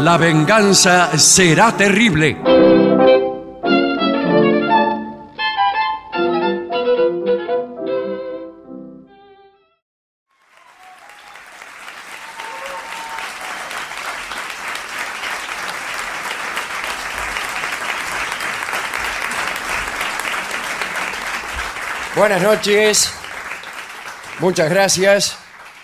La venganza será terrible. Buenas noches, muchas gracias.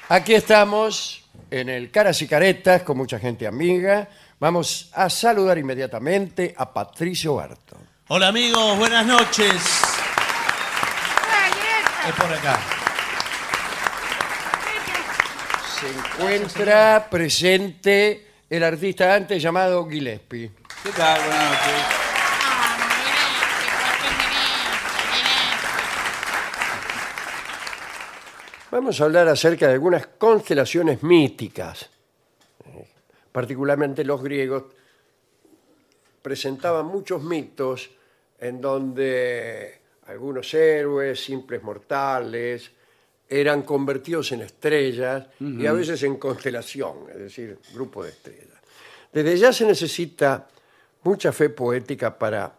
Aquí estamos en el Caras y Caretas con mucha gente amiga. Vamos a saludar inmediatamente a Patricio Barto. Hola amigos, buenas noches. Es por acá. Se encuentra presente el artista antes llamado Gillespie. ¿Qué tal? Buenas noches. Vamos a hablar acerca de algunas constelaciones míticas. Particularmente los griegos presentaban muchos mitos en donde algunos héroes, simples mortales, eran convertidos en estrellas y a veces en constelación, es decir, grupo de estrellas. Desde ya se necesita mucha fe poética para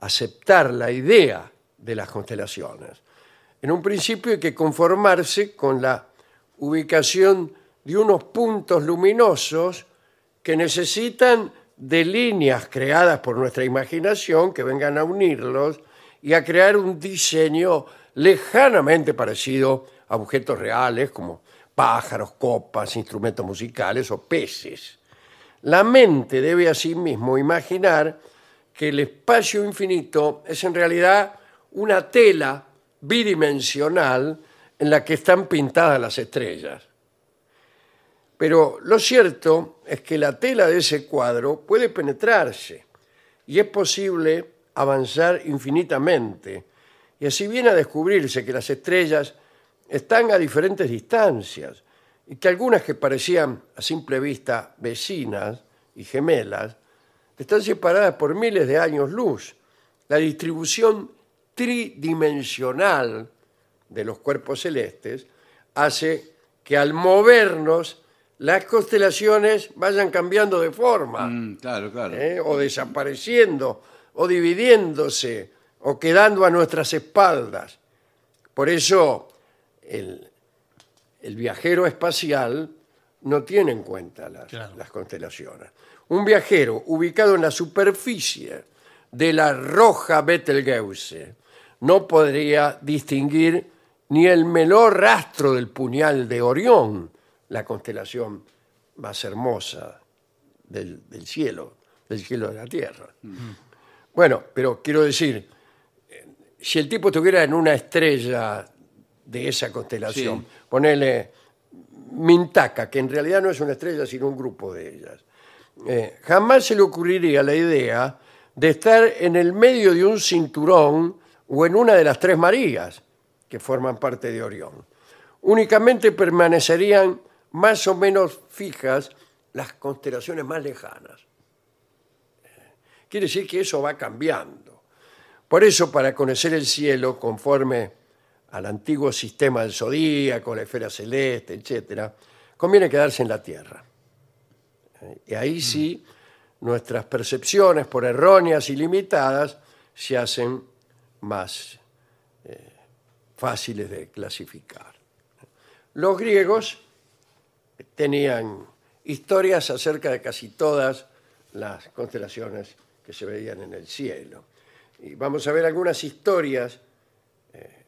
aceptar la idea de las constelaciones. En un principio hay que conformarse con la ubicación de unos puntos luminosos que necesitan de líneas creadas por nuestra imaginación que vengan a unirlos y a crear un diseño lejanamente parecido a objetos reales como pájaros, copas, instrumentos musicales o peces. La mente debe asimismo imaginar que el espacio infinito es en realidad una tela bidimensional en la que están pintadas las estrellas. Pero lo cierto es que la tela de ese cuadro puede penetrarse y es posible avanzar infinitamente. Y así viene a descubrirse que las estrellas están a diferentes distancias y que algunas que parecían a simple vista vecinas y gemelas están separadas por miles de años luz. La distribución tridimensional de los cuerpos celestes hace que al movernos las constelaciones vayan cambiando de forma, Mm, claro, claro. ¿eh? o desapareciendo, o dividiéndose, o quedando a nuestras espaldas. Por eso el, el viajero espacial no tiene en cuenta las, Claro. las constelaciones. Un viajero ubicado en la superficie de la roja Betelgeuse no podría distinguir ni el menor rastro del puñal de Orión, la constelación más hermosa del, del cielo, del cielo de la Tierra. Bueno, pero quiero decir, eh, si el tipo estuviera en una estrella de esa constelación, Sí. ponele Mintaka, que en realidad no es una estrella, sino un grupo de ellas, eh, jamás se le ocurriría la idea de estar en el medio de un cinturón o en una de las tres Marías que forman parte de Orión. Únicamente permanecerían más o menos fijas las constelaciones más lejanas. Quiere decir que eso va cambiando. Por eso, para conocer el cielo conforme al antiguo sistema del zodíaco, la esfera celeste, etc., conviene quedarse en la Tierra. Y ahí sí, nuestras percepciones, por erróneas y limitadas, se hacen más eh, fáciles de clasificar. Los griegos tenían historias acerca de casi todas las constelaciones que se veían en el cielo. Y vamos a ver algunas historias eh,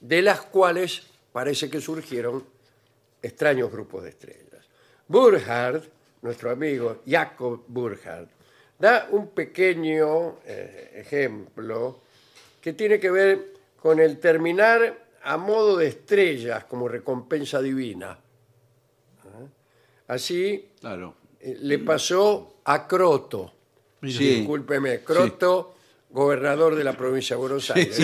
de las cuales parece que surgieron extraños grupos de estrellas. Burhard, nuestro amigo Jacob Burhard, da un pequeño eh, ejemplo que tiene que ver con el terminar a modo de estrellas como recompensa divina. ¿Ah? Así Claro. eh, le pasó a Croto. Sí. Discúlpeme, Croto, gobernador de la provincia de Buenos Aires,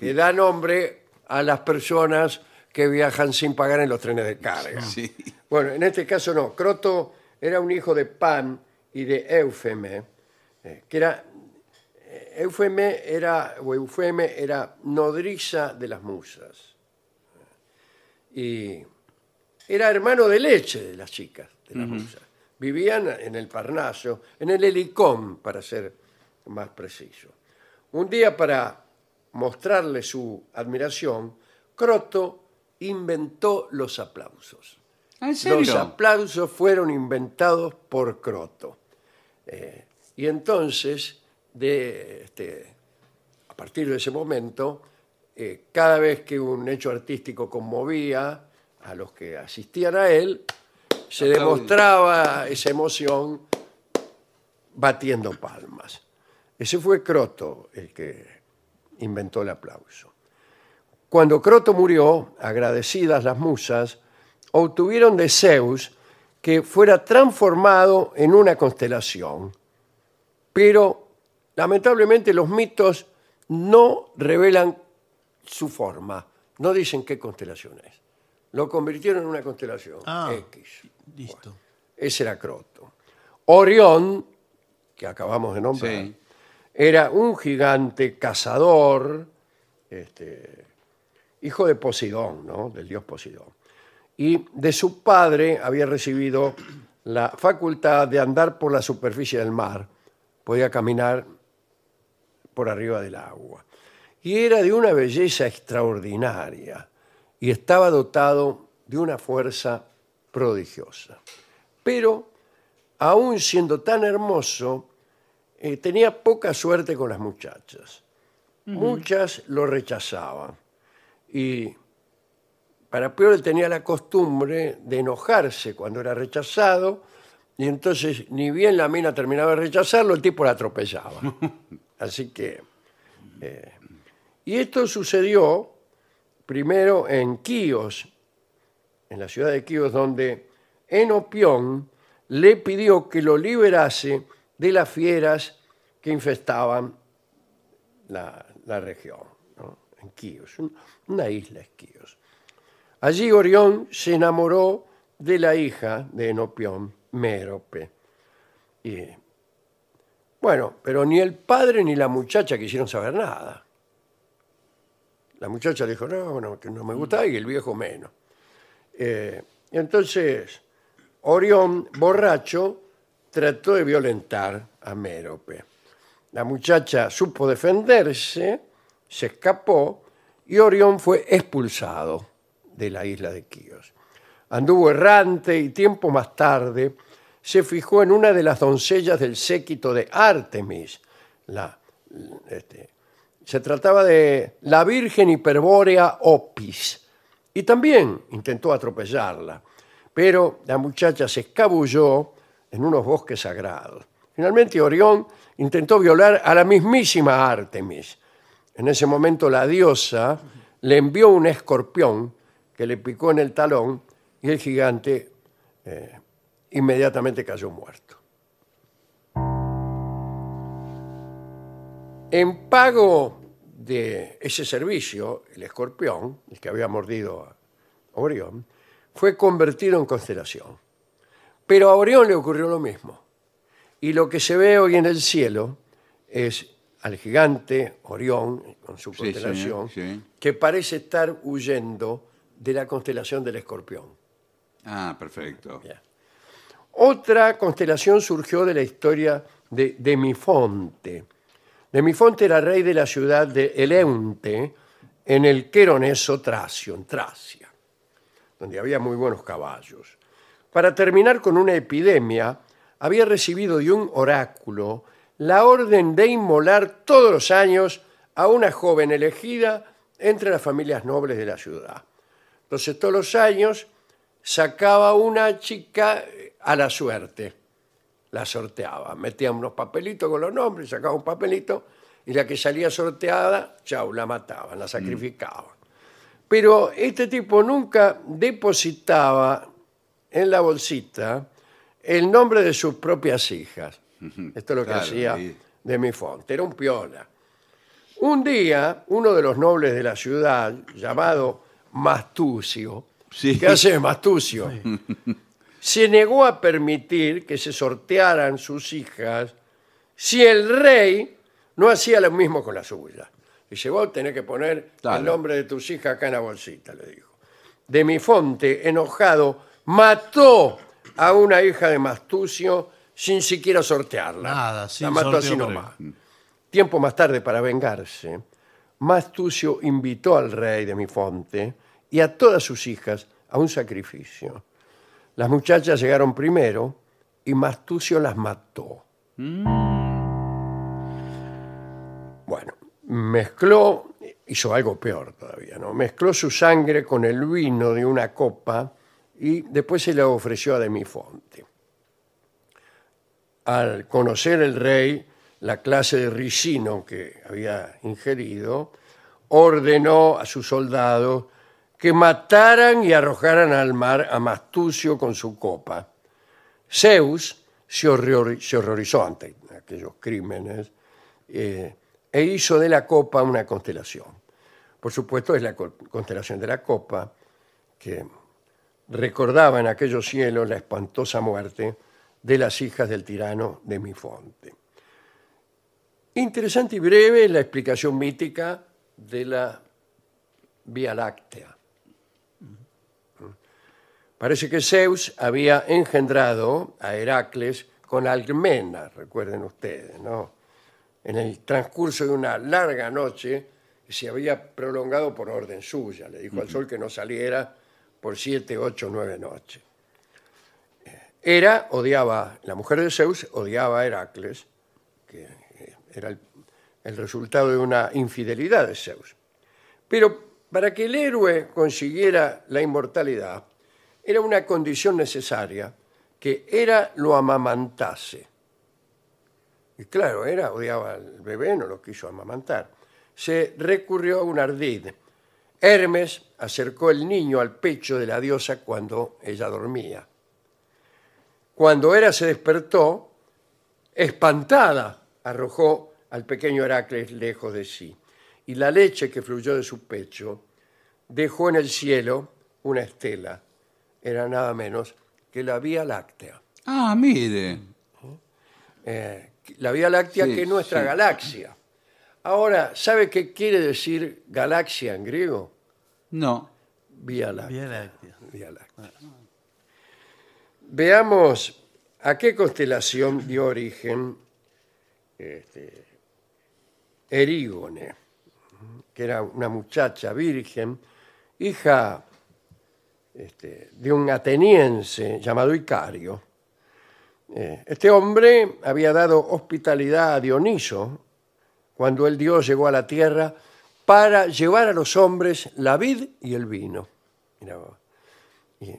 que da nombre a las personas que viajan sin pagar en los trenes de carga. Sí. Bueno, en este caso no. Croto era un hijo de Pan y de Eufeme, eh, que era eh, Eufeme era o Eufeme era nodriza de las musas y era hermano de leche de las chicas de las musas. Vivían en el Parnaso, en el Helicón, para ser más preciso. Un día, para mostrarle su admiración, Croto inventó los aplausos. ¿En Los aplausos fueron inventados por Croto. Eh, y entonces, de, este, a partir de ese momento, eh, cada vez que un hecho artístico conmovía a los que asistían a él, se demostraba esa emoción batiendo palmas. Ese fue Croto el que inventó el aplauso. Cuando Croto murió, agradecidas las musas, obtuvieron de Zeus que fuera transformado en una constelación. Pero lamentablemente los mitos no revelan su forma, no dicen qué constelación es. Lo convirtieron en una constelación Ah. X. Listo. Ese era Croto. Orión, que acabamos de nombrar, Sí. era un gigante cazador, este, hijo de Poseidón, ¿no? del dios Poseidón. Y de su padre había recibido la facultad de andar por la superficie del mar. Podía caminar por arriba del agua. Y era de una belleza extraordinaria y estaba dotado de una fuerza prodigiosa. Pero, aún siendo tan hermoso, eh, tenía poca suerte con las muchachas. Muchas lo rechazaban. Y para peor él tenía la costumbre de enojarse cuando era rechazado y entonces ni bien la mina terminaba de rechazarlo, el tipo la atropellaba. Así que... eh, y esto sucedió primero en Quíos, en la ciudad de Quíos, donde Enopión le pidió que lo liberase de las fieras que infestaban la, la región, ¿no? en Quíos, un- una isla es Quíos. Allí Orión se enamoró de la hija de Enopión, Mérope. Y, bueno, pero ni el padre ni la muchacha quisieron saber nada. La muchacha dijo, no, no, que no me gusta, y el viejo menos. Eh, entonces, Orión, borracho, trató de violentar a Mérope. La muchacha supo defenderse, se escapó, y Orión fue expulsado de la isla de Quíos. Anduvo errante y tiempo más tarde se fijó en una de las doncellas del séquito de Artemis, la, este, se trataba de la Virgen Hiperbórea Opis y también intentó atropellarla, pero la muchacha se escabulló en unos bosques sagrados. Finalmente Orión intentó violar a la mismísima Artemis. En ese momento la diosa le envió un escorpión que le picó en el talón y el gigante eh, inmediatamente cayó muerto. En pago de ese servicio, el escorpión, el que había mordido a Orión, fue convertido en constelación. Pero a Orión le ocurrió lo mismo. Y lo que se ve hoy en el cielo es al gigante Orión, con su Sí, constelación, señor, sí. que parece estar huyendo de la constelación del escorpión. Ah, perfecto. Bien. Otra constelación surgió de la historia de Demifonte. Demifonte era rey de la ciudad de Eleunte, en el Queroneso Tracio, en Tracia, donde había muy buenos caballos. Para terminar con una epidemia, había recibido de un oráculo la orden de inmolar todos los años a una joven elegida entre las familias nobles de la ciudad. Entonces todos los años sacaba una chica a la suerte, la sorteaba, metía unos papelitos con los nombres, sacaba un papelito y la que salía sorteada, chau, la mataban, la sacrificaban. Pero este tipo nunca depositaba en la bolsita el nombre de sus propias hijas. Esto es lo que Claro, hacía de mi fonte, era un piola. Un día, uno de los nobles de la ciudad, llamado Mastucio, Sí. ¿qué hace Mastucio? Se negó a permitir que se sortearan sus hijas si el rey no hacía lo mismo con la suya. Dice, vos tenés que poner Claro. el nombre de tus hijas acá en la bolsita, le dijo. De mi fonte, enojado, mató a una hija de Mastucio sin siquiera sortearla. Nada, sin La mató sorteo así previo. nomás. Tiempo más tarde, para vengarse, Mastucio invitó al rey de Mifonte y a todas sus hijas a un sacrificio. Las muchachas llegaron primero y Mastucio las mató. Bueno, mezcló, hizo algo peor todavía, ¿no? Mezcló su sangre con el vino de una copa y después se la ofreció a Demifonte. Al conocer el rey la clase de ricino que había ingerido, ordenó a sus soldados que mataran y arrojaran al mar a Mastucio con su copa. Zeus se, horror- se horrorizó ante aquellos crímenes eh, e hizo de la copa una constelación. Por supuesto, es la co- constelación de la copa que recordaba en aquellos cielos la espantosa muerte de las hijas del tirano de Mifonte. Interesante y breve la explicación mítica de la Vía Láctea. Parece que Zeus había engendrado a Heracles con Alcmena, recuerden ustedes, ¿no? En el transcurso de una larga noche se había prolongado por orden suya. Le dijo al sol que no saliera por siete, ocho, nueve noches. Hera odiaba, la mujer de Zeus odiaba a Heracles, que eh, era el, el resultado de una infidelidad de Zeus. Pero para que el héroe consiguiera la inmortalidad, era una condición necesaria que Hera lo amamantase. Y claro, Hera odiaba al bebé, no lo quiso amamantar. Se recurrió a un ardid. Hermes acercó el niño al pecho de la diosa cuando ella dormía. Cuando Hera se despertó, espantada, arrojó al pequeño Heracles lejos de sí. Y la leche que fluyó de su pecho dejó en el cielo una estela. Era nada menos que la Vía Láctea. Ah, mire. Eh, la Vía Láctea Sí, que es nuestra sí. galaxia. Ahora, ¿sabe qué quiere decir galaxia en griego? No. Vía Láctea. Vía Láctea. Vía Láctea. Veamos a qué constelación dio origen este, Erígone, que era una muchacha virgen, hija este, de un ateniense llamado Icario. Eh, Este hombre había dado hospitalidad a Dioniso cuando el dios llegó a la tierra para llevar a los hombres la vid y el vino.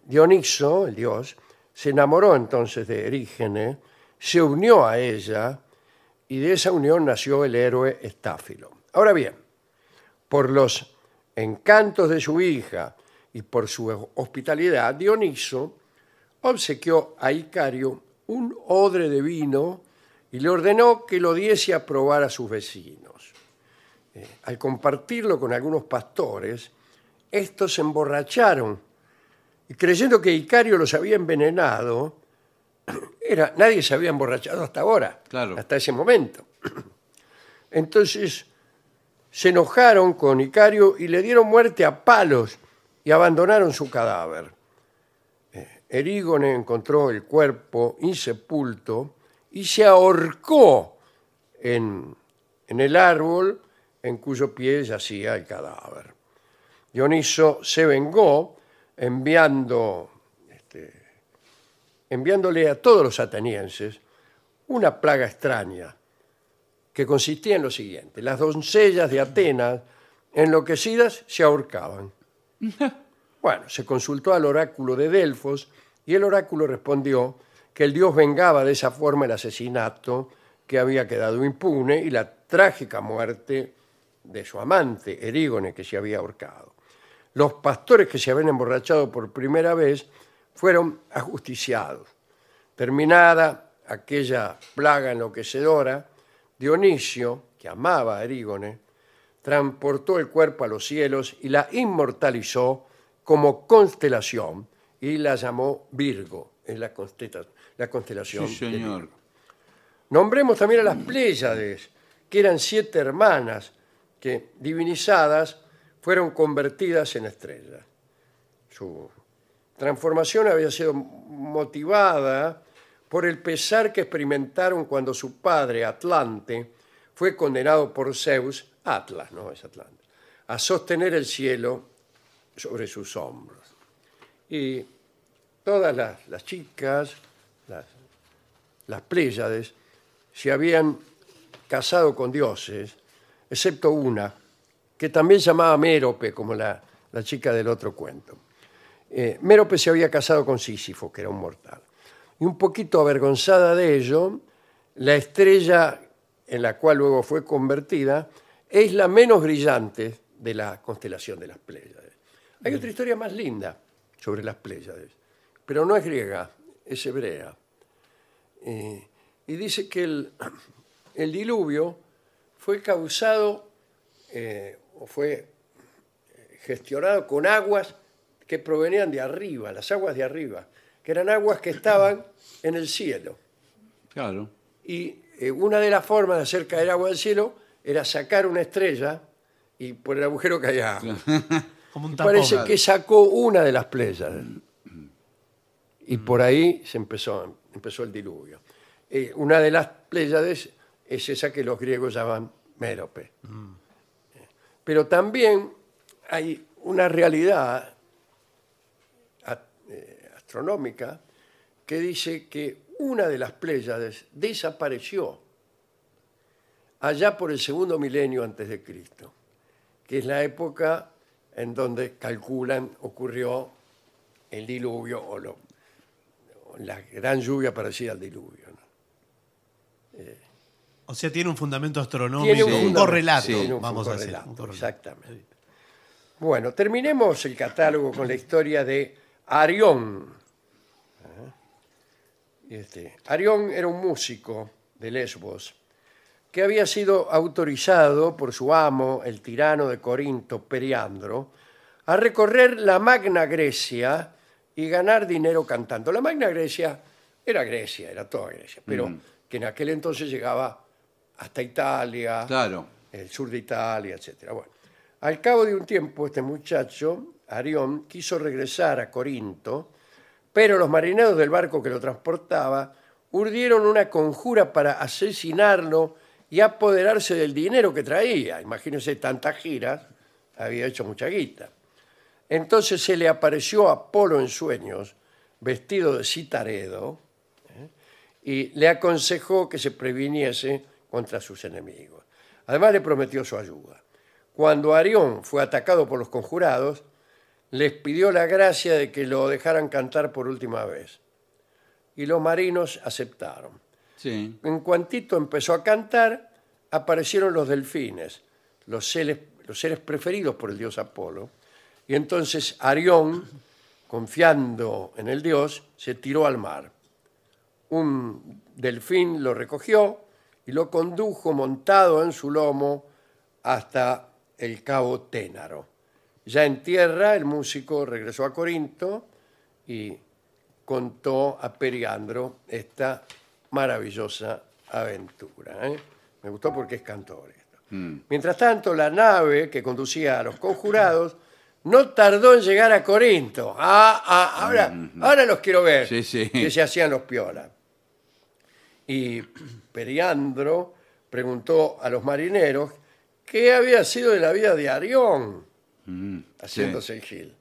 Dioniso, el dios, se enamoró entonces de Erígene, se unió a ella y de esa unión nació el héroe Estáfilo. Ahora bien, por los encantos de su hija y por su hospitalidad, Dioniso obsequió a Icario un odre de vino y le ordenó que lo diese a probar a sus vecinos. Eh, al compartirlo con algunos pastores, estos se emborracharon y creyendo que Icario los había envenenado, era, nadie se había emborrachado hasta ahora, Claro. hasta ese momento. Entonces se enojaron con Icario y le dieron muerte a palos y abandonaron su cadáver. Eh, Erígone encontró el cuerpo insepulto y se ahorcó en, en el árbol en cuyo pie yacía el cadáver. Dioniso se vengó enviando, este, enviándole a todos los atenienses una plaga extraña que consistía en lo siguiente. Las doncellas de Atenas, enloquecidas, se ahorcaban. Bueno, se consultó al oráculo de Delfos y el oráculo respondió que el dios vengaba de esa forma el asesinato que había quedado impune y la trágica muerte de su amante, Erígone, que se había ahorcado. Los pastores que se habían emborrachado por primera vez fueron ajusticiados. Terminada aquella plaga enloquecedora, Dionisio, que amaba a Erígone, transportó el cuerpo a los cielos y la inmortalizó como constelación y la llamó Virgo, es la, constela- la constelación. Sí, señor. Nombremos también a las Pléyades, que eran siete hermanas que, divinizadas, fueron convertidas en estrellas. Su transformación había sido motivada por el pesar que experimentaron cuando su padre, Atlante, fue condenado por Zeus, Atlas, no es Atlante, a sostener el cielo sobre sus hombros. Y todas las, chicas, las, las Pléyades, se habían casado con dioses, excepto una, que también llamaba Mérope, como la, la chica del otro cuento. Eh, Mérope se había casado con Sísifo, que era un mortal. Y un poquito avergonzada de ello, la estrella en la cual luego fue convertida es la menos brillante de la constelación de las Pléyades. Hay otra historia más linda sobre las Pléyades, pero no es griega, es hebrea. Eh, y dice que el, el diluvio fue causado eh, o fue gestionado con aguas que provenían de arriba, las aguas de arriba, que eran aguas que estaban en el cielo. Claro. Y eh, una de las formas de hacer caer agua del cielo era sacar una estrella y por el agujero caía agua. Como un tapón. Parece que sacó una de las playas. Y por ahí se empezó, empezó el diluvio. Eh, una de las Pléyades es esa que los griegos llaman Mérope. Eh, Pero también hay una realidad a- eh, astronómica que dice que una de las Pléyades desapareció allá por el segundo milenio antes de Cristo, que es la época en donde calculan ocurrió el diluvio o, lo- o la gran lluvia parecida al diluvio. ¿no? O sea, tiene un fundamento astronómico, Tiene un, fundamento, correlato, un vamos a correlato, un correlato. Exactamente. Bueno, terminemos el catálogo con la historia de Arión. Este, Arión era un músico de Lesbos que había sido autorizado por su amo, el tirano de Corinto, Periandro, a recorrer la Magna Grecia y ganar dinero cantando. La Magna Grecia era Grecia, era toda Grecia, pero que en aquel entonces llegaba hasta Italia, Claro. el sur de Italia, etc. Bueno, al cabo de un tiempo, este muchacho, Arión, quiso regresar a Corinto, pero los marineros del barco que lo transportaba urdieron una conjura para asesinarlo y apoderarse del dinero que traía. Imagínense tantas giras, había hecho mucha guita. Entonces se le apareció Apolo en sueños, vestido de citaredo, ¿eh? y le aconsejó que se previniese contra sus enemigos. Además le prometió su ayuda. Cuando Arión fue atacado por los conjurados, les pidió la gracia de que lo dejaran cantar por última vez. Y los marinos aceptaron. En cuantito empezó a cantar, aparecieron los delfines, los seres, los seres preferidos por el dios Apolo. Y entonces Arión, confiando en el dios, se tiró al mar. Un delfín lo recogió y lo condujo montado en su lomo hasta el cabo Ténaro. Ya en tierra, el músico regresó a Corinto y contó a Periandro esta maravillosa aventura. ¿eh? Me gustó porque es cantor esto. Mientras tanto, la nave que conducía a los conjurados no tardó en llegar a Corinto. Ah, ah, ahora, ahora los quiero ver, Sí, sí. que se hacían los piolas. Y Periandro preguntó a los marineros qué había sido de la vida de Arión, haciéndose el gil.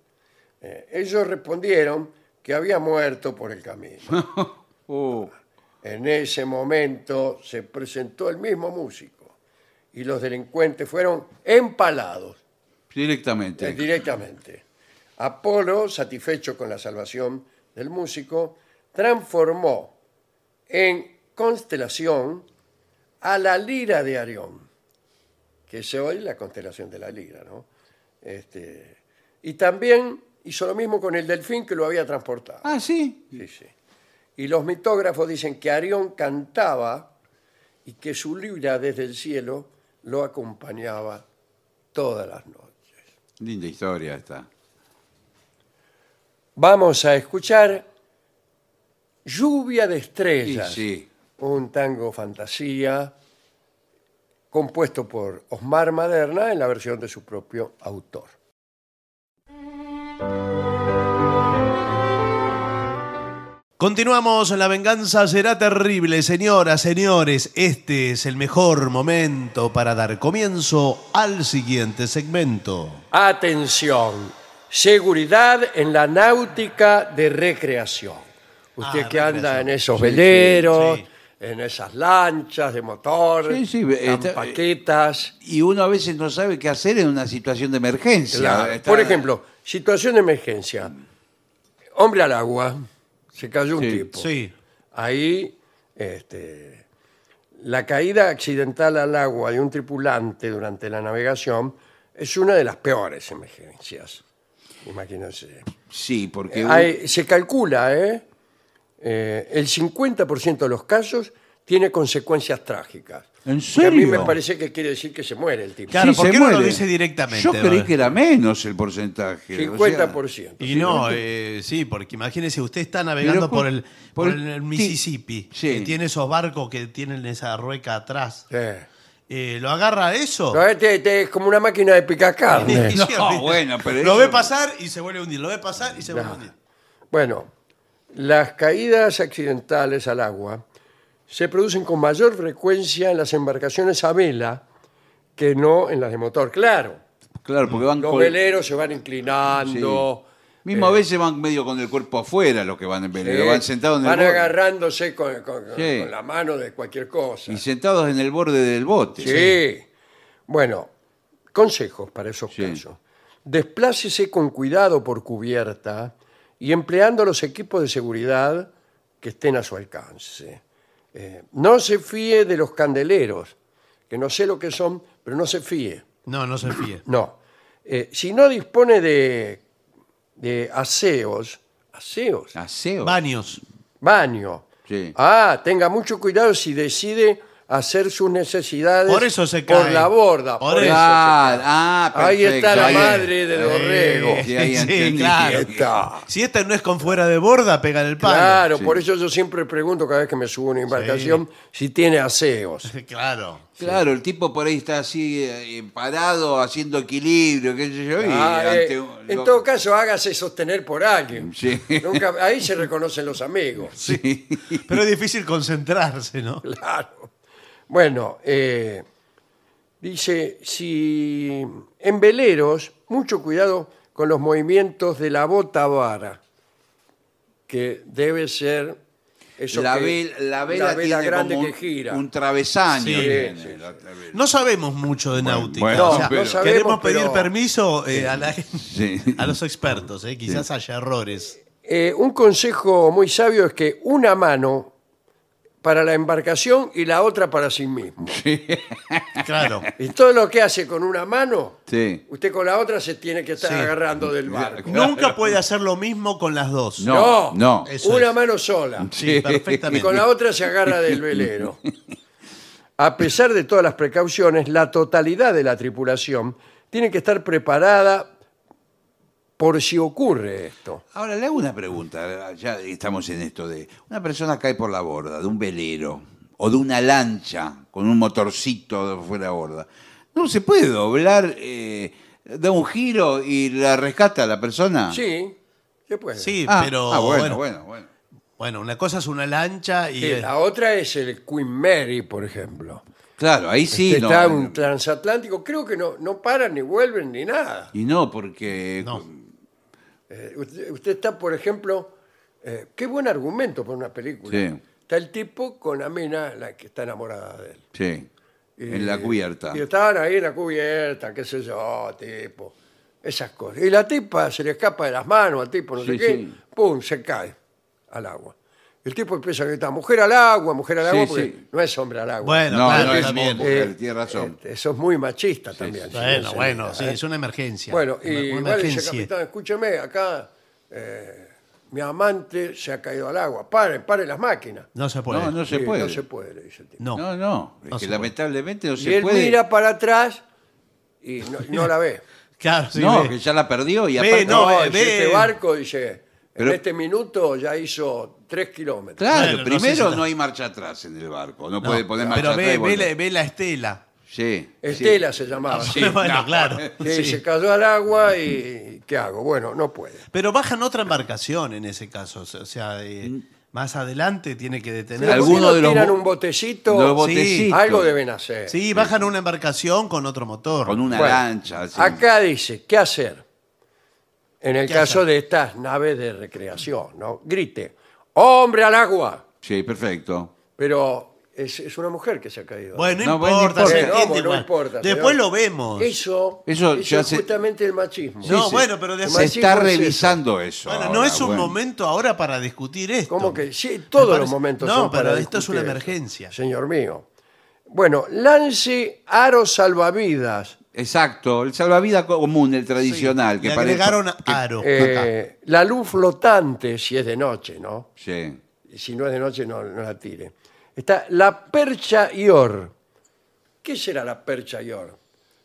Eh, ellos respondieron que había muerto por el camino. Uh, En ese momento se presentó el mismo músico y los delincuentes fueron empalados eh, directamente. directamente. Apolo, satisfecho con la salvación del músico, transformó en constelación a la lira de Arión, que es hoy la constelación de la lira, ¿no? Este, y también hizo lo mismo con el delfín que lo había transportado. Ah, sí. Sí, sí. Y los mitógrafos dicen que Arión cantaba y que su lira desde el cielo lo acompañaba todas las noches. Linda historia esta. Vamos a escuchar Lluvia de Estrellas, sí. un tango fantasía compuesto por Osmar Maderna en la versión de su propio autor. Continuamos, la venganza será terrible, señoras, señores. Este es el mejor momento para dar comienzo al siguiente segmento. Atención, seguridad en la náutica de recreación. Usted Ah, que anda recreación. en esos Sí, veleros, sí. en esas lanchas de motor, Sí, está- paquetas. Y uno a veces no sabe qué hacer en una situación de emergencia. Claro. Está- Por ejemplo, situación de emergencia. Hombre al agua, se cayó un Sí. tipo. Sí. Ahí, este, la caída accidental al agua de un tripulante durante la navegación es una de las peores emergencias. Imagínense. Sí, porque... Hay- se calcula, ¿eh? Eh, el 50% de los casos tiene consecuencias trágicas. ¿En Que a mí me serio? parece que quiere decir que se muere el tipo. Claro, Sí, ¿por se qué no lo muere. dice directamente? Yo creí que era menos el porcentaje. o sea, 50%. Y no, eh, sí, porque imagínese, usted está navegando Pero por el, por por el Mississippi, Sí. que tiene esos barcos que tienen esa rueca atrás. Sí. Eh, ¿Lo agarra eso? No, este, este es como una máquina de picar carne. Sí, No, bueno, pero Lo eso- ve pasar y se vuelve a hundir, lo ve pasar y se vuelve a hundir. Bueno, las caídas accidentales al agua se producen con mayor frecuencia en las embarcaciones a vela que no en las de motor. Claro, Claro, porque van los veleros se van inclinando. Mismo eh, a veces van medio con el cuerpo afuera los que van en velero, eh, van sentados en el van borde. agarrándose con, con- Sí. con la mano de cualquier cosa. Y sentados en el borde del bote. Sí. Bueno, consejos para esos Sí. casos. Desplácese con cuidado por cubierta y empleando los equipos de seguridad que estén a su alcance. Eh, no se fíe de los candeleros, que no sé lo que son, pero no se fíe. No, no se fíe. No. Eh, si no dispone de, de aseos, aseos, Aseo. Baños. baño. Sí. Ah, tenga mucho cuidado si decide hacer sus necesidades Por eso se por cae. la borda. Por Por eso eso se Ah, ah, Ahí perfecto. está la Ahí- madre de Dorrego. Eh, Sí, ahí sí, entendí. claro. Está. Si esta no es con fuera de borda, pega en el palo. Claro, Sí. por eso yo siempre pregunto cada vez que me subo a una embarcación si tiene aseos. Claro. Claro, el tipo por ahí está así eh, parado, haciendo equilibrio, qué sé yo, y Ah, eh, ante un- en lo- todo caso, hágase sostener por alguien. Sí. Nunca, ahí se reconocen los amigos. Sí. Pero es difícil concentrarse, ¿no? Claro. Bueno, eh, dice, si en veleros, mucho cuidado con los movimientos de la bota vara, que debe ser eso la, que- vel- la vela, tiene grande como que un, gira. un travesaño. Sí, tiene sí, la- la vela. No sabemos mucho de náutica. bueno, o sea, pero- No sabemos, queremos pedir pero- permiso eh, a, la- Sí. a los expertos. eh, Quizás haya errores. Eh, un consejo muy sabio es que una mano para la embarcación y la otra para sí mismo. Claro. Y todo lo que hace con una mano, Sí. usted con la otra se tiene que estar Sí. agarrando del barco. Nunca puede hacer lo mismo con las dos. No, no. Eso una es. mano sola. Sí, Y perfectamente. con la otra se agarra del velero. A pesar de todas las precauciones, la totalidad de la tripulación tiene que estar preparada por si ocurre esto. Ahora le hago una pregunta, ya estamos en esto de una persona cae por la borda de un velero o de una lancha con un motorcito fuera de borda. ¿No se puede doblar, eh, da un giro y la rescata a la persona? Sí, se puede. Sí, Ah, pero ah, bueno, bueno, bueno, bueno. bueno, una cosa es una lancha y Sí, la otra es el Queen Mary, por ejemplo. Claro, ahí sí. Usted no, está un transatlántico, creo que no, no paran ni vuelven ni nada. Y no, porque... No. Eh, usted, usted está, por ejemplo, eh, qué buen argumento para una película. Sí. Está el tipo con la mina la que está enamorada de él. Sí, Y- en la cubierta. Y estaban ahí en la cubierta, qué sé yo, tipo, esas cosas. Y la tipa se le escapa de las manos al tipo, no sé qué, sí. pum, se cae al agua. El tipo empieza a gritar, mujer al agua, mujer al Sí, agua, porque sí. no es hombre al agua. Bueno, No, claro, no es está bien. mujer, tiene razón. eh, eso es muy machista también. sí, Bueno, sí, bueno, sí, ¿eh? es una emergencia. Bueno, y una igual dice, emergencia. capitán, escúcheme, acá eh, mi amante se ha caído al agua. Pare, pare las máquinas. No se puede. No, no se Sí, puede. No se puede, le dice el tipo. No. No, no, es No que se puede. lamentablemente no y se él puede. mira para atrás y no, la ve. Claro, sí, no, ve. que ya la perdió y Ve, aparte... no, No, eh, y ve- este barco dice, Pero- en este minuto ya hizo tres kilómetros. Claro, Bueno, no sé primero si no, está- hay marcha atrás en el barco, no, No, puede poner marcha pero atrás. ve, y ve, volver. la, ve la estela. Sí, Estela sí. se llamaba. Sí. bueno, no. claro. Sí, sí. se cayó al agua y ¿qué hago? Bueno, no puede. Pero bajan otra embarcación en ese caso. O sea, eh, Más adelante tiene que detener. Pero ¿por qué Alguno no de los tiran bo- un botecito. los Sí, botecitos. Algo deben hacer. Sí, bajan una embarcación con otro motor. Con una Bueno, lancha. así. Acá dice, ¿qué hacer? En el ¿Qué caso de estas naves de recreación, ¿no? Grite, hombre al agua. Sí, perfecto. Pero es, es una mujer que se ha caído. Bueno, no, No, bueno, no importa, importa. se no, entiende no igual. importa, Después señor. lo vemos. Eso, Eso eso, ya es se- justamente el machismo. no, sí. bueno, pero de Se machismo está es eso. revisando eso. Bueno, no ahora, es un bueno. momento ahora para discutir esto. Como que sí, Me todos los momentos No, son pero para esto es una discutir emergencia. Señor mío. Bueno, lance aros salvavidas. Exacto, el salvavidas común, el tradicional. que Le parece- agregaron que- aro. Eh, la luz flotante, si es de noche, ¿no? Sí. Y si no es de noche, no, no la tire. Está la percha yor. ¿Qué será la percha yor?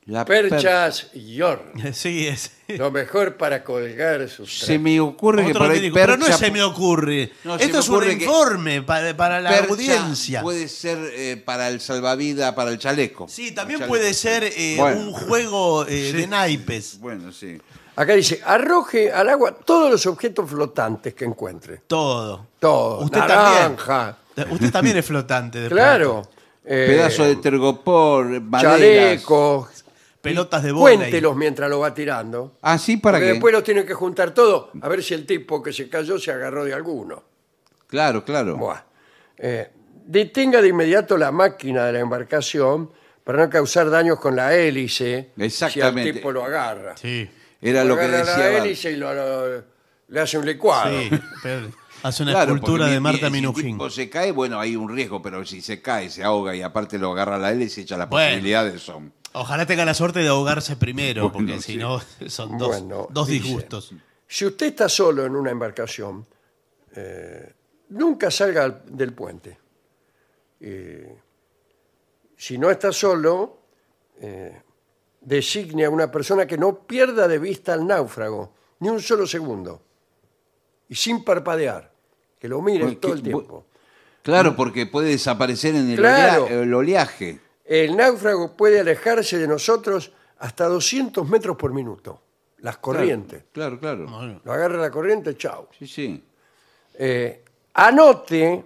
La per- Perchas yor. Sí, es. Lo mejor para colgar sus Se me ocurre que Otro por ahí pero no percha- se me ocurre. No, se Esto me es un que informe para, para la percha audiencia. Puede ser eh, para el salvavidas, para el chaleco. Sí, también El puede ser eh, Bueno. un juego eh, de naipes. Bueno, sí. Acá dice, arroje al agua todos los objetos flotantes que encuentre. Todo. Todo. Usted Naranja. también. Usted también es flotante. de Claro. Eh, Pedazo de tergopor, maderas. chalecos. Pelotas de bola. Cuéntelos mientras lo va tirando. Ah, sí, para Porque qué. después los tienen que juntar todos a ver si el tipo que se cayó se agarró de alguno. Claro, claro. Buah. Eh, detenga de inmediato la máquina de la embarcación para no causar daños con la hélice Exactamente. si al tipo lo agarra. Sí. Era lo que agarra decía. la hélice y lo- lo- le hace un licuado. Sí, pero hace una Claro, escultura porque de mi- Marta mi- Si el Minujín. tipo se cae, bueno, hay un riesgo, pero si se cae, se ahoga y aparte lo agarra la hélice, echa las Bueno. posibilidades son. Ojalá tenga la suerte de ahogarse primero, Bueno, porque si sí. no son dos, Bueno, dos dice, disgustos. Si usted está solo en una embarcación, eh, nunca salga al- del puente. Eh, si no está solo, eh, designe a una persona que no pierda de vista al náufrago, ni un solo segundo, y sin parpadear, que lo mire todo el tiempo. Claro, porque puede desaparecer en el, Claro. olea- el oleaje. El náufrago puede alejarse de nosotros hasta 200 metros por minuto, las corrientes. Claro, claro. Lo agarra la corriente, chao. Sí, sí. Eh, anote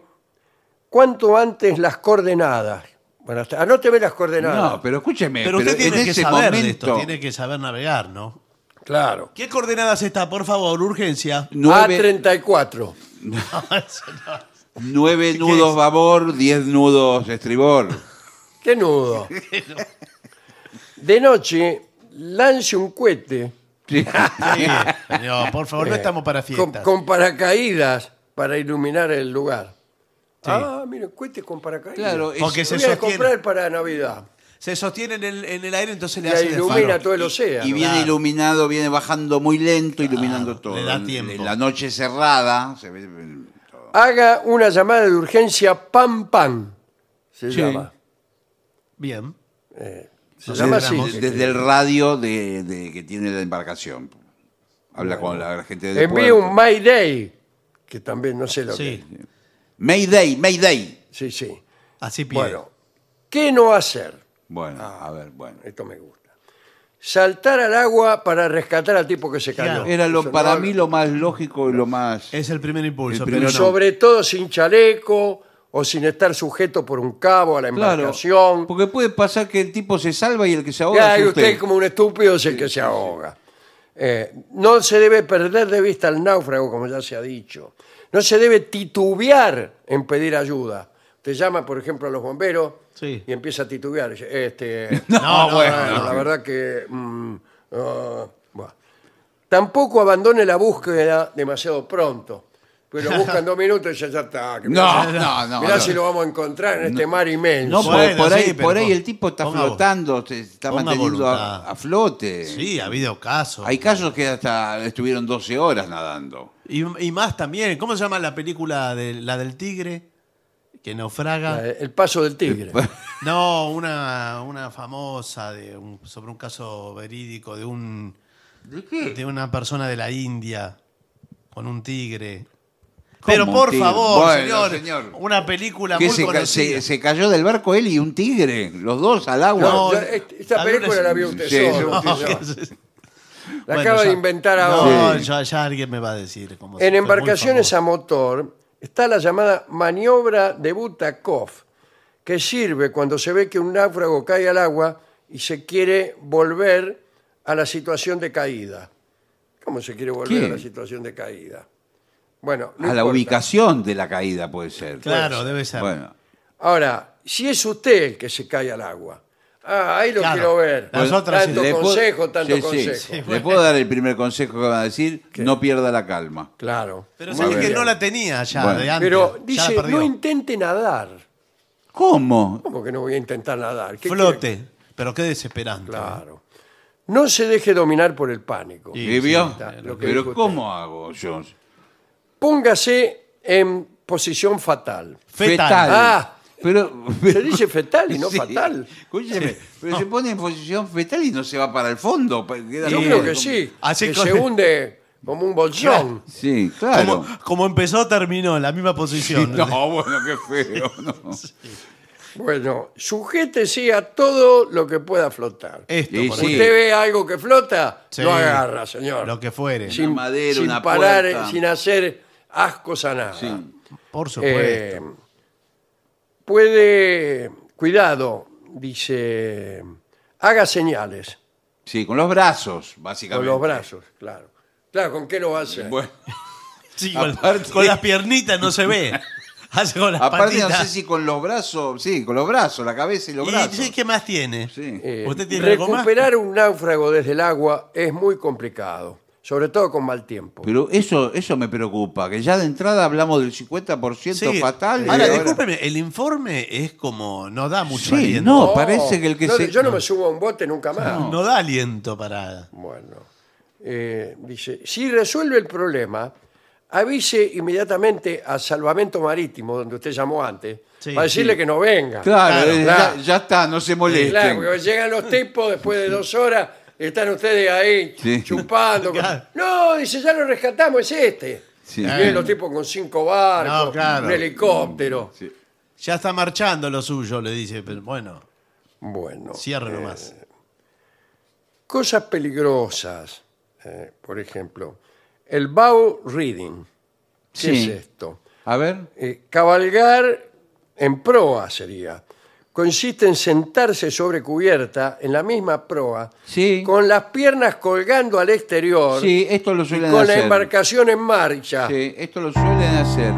cuanto antes las coordenadas. Bueno, hasta- anóteme las coordenadas. No, pero escúcheme, Pero usted en tiene que ese saber de momento, esto, tiene que saber navegar, ¿no? Claro. ¿Qué coordenadas está? Por favor, urgencia. nueve, A34. nueve ¿Qué nudos babor, diez nudos estribor. ¿Qué nudo? De noche, lance un cohete Sí. Señor, por favor, no eh, estamos para con, fiestas. con paracaídas para iluminar el lugar. Ah, mire, cohete con paracaídas. Claro, es- Porque se Voy a sostiene, comprar para Navidad. se sostiene en el, en el aire, entonces le Y hace de ilumina faro. todo el océano. Y viene Claro. iluminado, viene bajando muy lento, iluminando todo. le da En- tiempo. En la noche cerrada se ve todo. Haga una llamada de urgencia pam pam. Se Sí. llama. Bien. Se Nos llama así. desde el radio de, de- que tiene la embarcación. Habla con la gente de Envíe un Mayday, que también no sé lo Sí, que es. Mayday, Mayday. Sí, sí. así pide. Bueno, ¿qué no hacer? Bueno, Ah. a ver, bueno. Esto me gusta. Saltar al agua para rescatar al tipo que se cayó. Claro. Era lo, para no- mí lo más lógico y lo más... es el primer impulso, El primer- pero no. sobre todo sin chaleco o sin estar sujeto por un cabo a la Claro, embarcación. porque puede pasar que el tipo se salva y el que se Ya, ahoga y es usted usted. como un estúpido es el que se ahoga. Eh, no se debe perder de vista al náufrago, como ya se ha dicho. No se debe titubear en pedir ayuda. Te llama, por ejemplo, a los bomberos Sí. y empieza a titubear. Este, No, no, bueno, no, la verdad que... mm, ah, bueno. Tampoco abandone la búsqueda demasiado pronto. Pues lo buscan dos minutos y ya, ya está. que No, no, no, Mirá no. si lo vamos a encontrar en este mar inmenso. No, por- Bueno, por, ahí, sí, pero por ahí el tipo está ponga flotando, se está ponga manteniendo a, voluntad. a flote. Sí, ha habido casos. Hay casos que hasta estuvieron 12 horas nadando. Y, y más también. ¿Cómo se llama la película de la del tigre? Que naufraga. Eh, El paso del tigre. No, una, una famosa de un- sobre un caso verídico de un ¿De qué? de una persona de la India con un tigre. Pero por tigre? favor, Bueno, señor, señor. una película ¿Qué muy se, ca- conocida. se- se cayó del barco él y un tigre? Los dos al agua. No, No, ya, est- esta película la vio usted Sí, solo. no, que- La Bueno, acaba ya- de inventar No, ahora. Sí. ya, ya alguien me va a decir. cómo se En fue, muy embarcaciones famoso. a motor está la llamada maniobra de Butakov, que sirve cuando se ve que un náufrago cae al agua y se quiere volver a la situación de caída. ¿Cómo se quiere volver ¿Qué? a la situación de caída? Bueno, no a la importa. ubicación de la caída puede ser. Claro, debe ser. Bueno, Ahora, si es usted el que se cae al agua, ah, ahí lo Claro. quiero ver. Las otras sí. tanto le puedo- consejo, tanto sí, sí. consejo. Le puedo dar el primer consejo que van a decir, no pierda la calma. Claro. Pero Muy ve que bien. no la tenía ya Bueno. de antes. Pero ya dice, perdió. no intente nadar. ¿Cómo? ¿Cómo que no voy a intentar nadar? ¿Qué Flote. quiere? Pero qué desesperante. Claro. No se deje dominar por el pánico. Y- ¿Y vio? está, lo que Pero ¿cómo hago yo? Póngase en posición fatal. Fetal. Ah, Pero, Se dice fetal y no Sí. fatal. Escúcheme, pero se pone en posición fetal y no se va para el fondo. pa- queda Yo creo que sí. Así que con- se hunde como un bolsón. Sí, claro. Como, como empezó, terminó en la misma posición. No, bueno, qué feo. no. Bueno, sujétese a todo lo que pueda flotar. Esto, Y por sí. ejemplo. Usted ve algo que flota, Sí. lo agarra, señor. Lo que fuere. sin, madera, sin una parar, puerta. sin hacer ascos a nada. Sí. Por supuesto. Eh, puede, cuidado, dice, haga señales Sí, con los brazos, con básicamente. los brazos, claro. Claro, ¿con qué lo va a hacer? Bueno, Sí, con, aparte- con las piernitas no se ve. Hace con las aparte no sé si con los brazos, sí, con los brazos, la cabeza y los ¿Y brazos. sí, qué más tiene? Sí. Eh, ¿Usted tiene algo más? recuperar un náufrago desde el agua es muy complicado, sobre todo con mal tiempo. Pero eso, eso me preocupa, que ya de entrada hablamos del 50% Sí. fatal. y Ahora, ahora- discúlpeme, el informe es como. No da mucho Sí, aliento. no, parece que el que no, se- Yo no me subo a un bote nunca más. No da aliento para. Bueno, eh, dice, si resuelve el problema, avise inmediatamente a Salvamento Marítimo, donde usted llamó antes, Sí, para decirle sí. que no venga. Claro, Claro, eh, claro. Ya, ya está, no se molesten. Claro, porque llegan los tipos después de dos horas, están ustedes ahí Sí. chupando. Claro. No, dice, ya lo rescatamos, es este. Sí. Y vienen los tipos con cinco barcos, No, claro. un helicóptero. Sí. Ya está marchando lo suyo, le dice. Pero bueno, Bueno, cierre eh, nomás. cosas peligrosas, eh, por ejemplo, el bow reading. ¿Qué Sí. es esto? A ver. Eh, cabalgar en proa sería. Consiste en sentarse sobre cubierta en la misma proa, Sí. con las piernas colgando al exterior, Sí, esto lo y suelen con hacer. la embarcación en marcha. Sí, esto lo suelen hacer.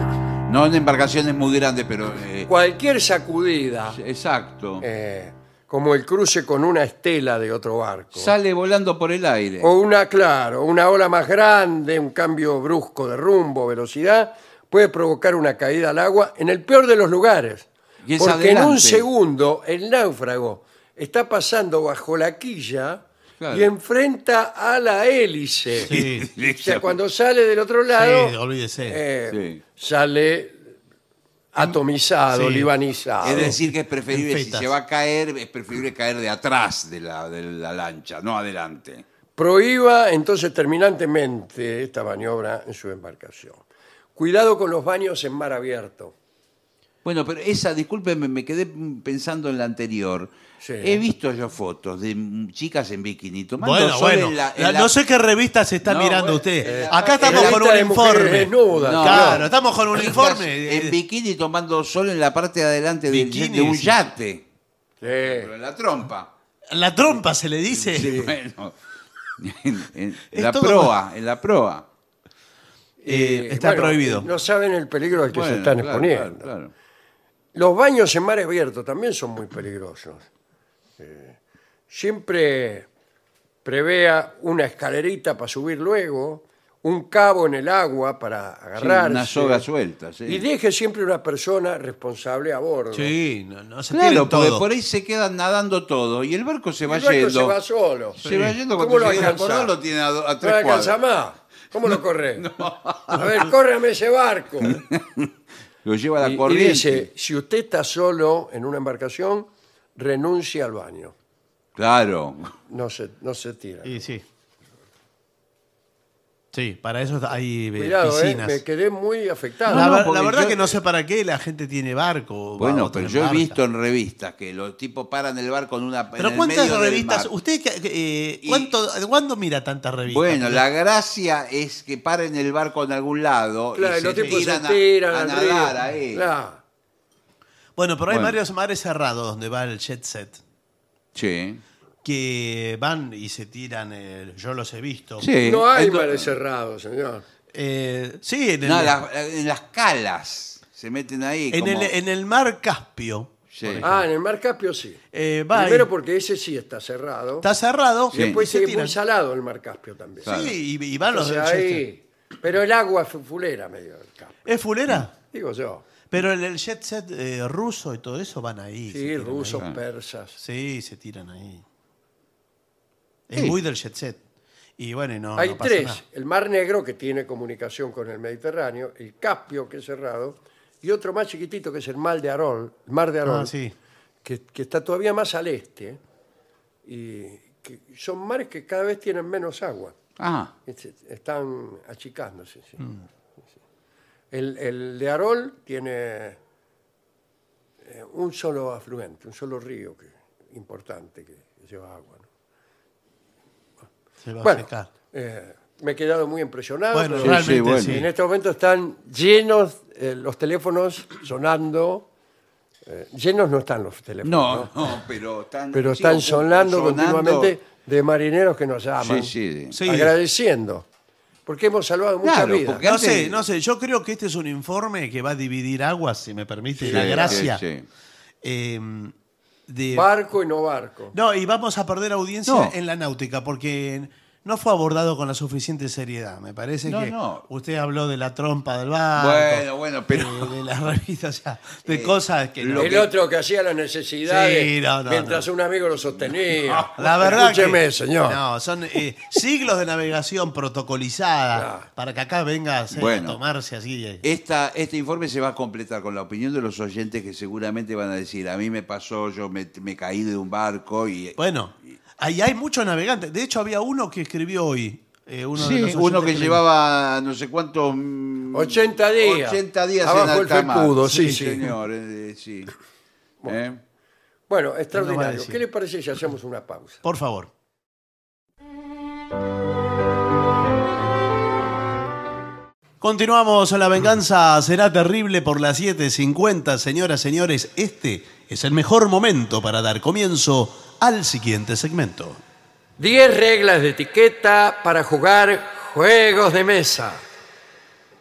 No en embarcaciones muy grandes, pero. eh, Cualquier sacudida, exacto. eh, como el cruce con una estela de otro barco, Sale volando por el aire. o una, claro, una ola más grande, un cambio brusco de rumbo, velocidad, puede provocar una caída al agua en el peor de los lugares. Y es Porque en un segundo el náufrago está pasando bajo la quilla Claro. y enfrenta a la hélice. Sí. O sea, cuando sale del otro lado, Sí, olvídese. eh, Sí. sale atomizado, Sí. libanizado. Es decir, que es preferible, En si fetas. se va a caer, es preferible caer de atrás de la, de la lancha, no adelante. Prohíba entonces terminantemente esta maniobra en su embarcación. Cuidado con los baños en mar abierto. Bueno, pero esa, discúlpeme, me quedé pensando en la anterior. Sí. He visto yo fotos de chicas en bikini tomando Bueno, sol bueno. en la- en La- la- No sé qué revista se está No, mirando bueno, usted. eh, Acá estamos con un informe. No, claro, no. estamos con un informe. En bikini tomando sol en la parte de adelante de un yate. Sí. Pero en la trompa. La trompa se le dice. Sí, bueno. En, la proa, en la proa. Eh, está bueno, prohibido. No saben el peligro al que se están claro, exponiendo. claro, claro. Los baños en mar abierto también son muy peligrosos. Eh, siempre prevea una escalerita para subir luego, un cabo en el agua para Sí, agarrarse. una soga suelta, sí. Y deje siempre una persona responsable a bordo. Sí, no, no se Claro, tiren porque todo. por ahí se quedan nadando todo y el barco se Y va el barco yendo. se va solo. Se va yendo ¿Cómo cuando lo se llega al alcanza? cordón lo tiene a, do- a No tres alcanza cuadras. más. ¿Cómo lo corre? A ver, córreme ese barco. Lo lleva a la Y- y, corriente. dice, si usted está solo en una embarcación, renuncie al baño. Claro. No se, no se tira. Y sí. Sí, para eso hay eh, Cuidado, eh, piscinas. me quedé muy afectado. la, No, verdad yo- que no sé para qué la gente tiene barco. Bueno, pero yo he visto en revistas que los tipos paran el barco en una. Pero en el ¿cuántas medio del revistas? mar. ¿Usted eh, Y- cuánto, cuándo mira tantas revistas? Bueno, la gracia es que paren el barco en algún lado Claro, y los se tipos se tiran a- nadar río. ahí. Claro. Bueno, pero hay Bueno. varios mares cerrados donde va el jet set. Sí. Que van y se tiran, eh, yo los he visto. Sí. No hay Ento- mares cerrados, señor. Eh, sí, en el, No, la- en las calas se meten ahí. en, como- el, en el mar Caspio. Sí. Ah, en el mar Caspio sí. eh, va Primero y- porque ese sí está cerrado. está cerrado. Sí. y Después se es tiran. muy salado el mar Caspio también. Claro. Sí, y, y van los sea, del jet set. ahí- Pero el agua es fulera medio del Caspio. ¿Es fulera? Digo yo. Pero el, el jet set eh, ruso y todo eso van ahí. se Sí, tiran rusos, ahí. persas. Sí, se tiran ahí. Es Sí. muy del jet set. Y bueno, no, Hay no pasa tres. nada. El mar Negro, que tiene comunicación con el Mediterráneo, el Caspio, que es cerrado, y otro más chiquitito, que es el mar de Arol, el mar de Arol, Ah, sí. que, que está todavía más al este, y que son mares que cada vez tienen menos agua. Ah, Es- Están achicándose. sí. Mm. Sí. El, el de Arol tiene eh, un solo afluente, un solo río que, importante que lleva agua. Se va a Bueno, secar. eh, me he quedado muy impresionado. Bueno, pero Sí, realmente sí, bueno. sí. En este momento están llenos eh, los teléfonos sonando. eh, llenos no están los teléfonos, no, ¿no? no, pero están. pero están sonando, continuamente de marineros que nos llaman, Sí, sí. Sí. agradeciendo, porque hemos salvado muchas Claro, No antes- sé, no sé. Yo creo que este es un informe que va a dividir aguas, si me permite Sí, la sí, gracia. sí. Eh, de- Barco y no barco. No, y vamos a perder audiencia No. en la náutica porque no fue abordado con la suficiente seriedad. Me parece No, que no. usted habló de la trompa del barco. Bueno, bueno, pero- De, de las revistas, o sea, de Eh, cosas que no. el que- otro que hacía las necesidades Sí, no, no, mientras no. un amigo lo sostenía. La verdad Escúcheme, que, señor. No, son eh, siglos de navegación protocolizada para que acá venga a Bueno. tomarse así. eh. Esta, este informe se va a completar con la opinión de los oyentes que seguramente van a decir, a mí me pasó, yo me, me caí de un barco y... Bueno, ahí hay muchos navegantes. De hecho, había uno que escribió hoy. eh, uno de Sí, los uno oyentes que le- llevaba no sé cuántos... mm, 80 días. 80 días Abajo en el alta mar. felpudo, sí, sí. señor, eh, sí. ¿Eh? Bueno, va a extraordinario. decir. ¿Qué le parece si hacemos una pausa? Por favor. Continuamos, la venganza será terrible por las 7.50. Señoras, señores, este es el mejor momento para dar comienzo al siguiente segmento. 10 reglas de etiqueta para jugar juegos de mesa.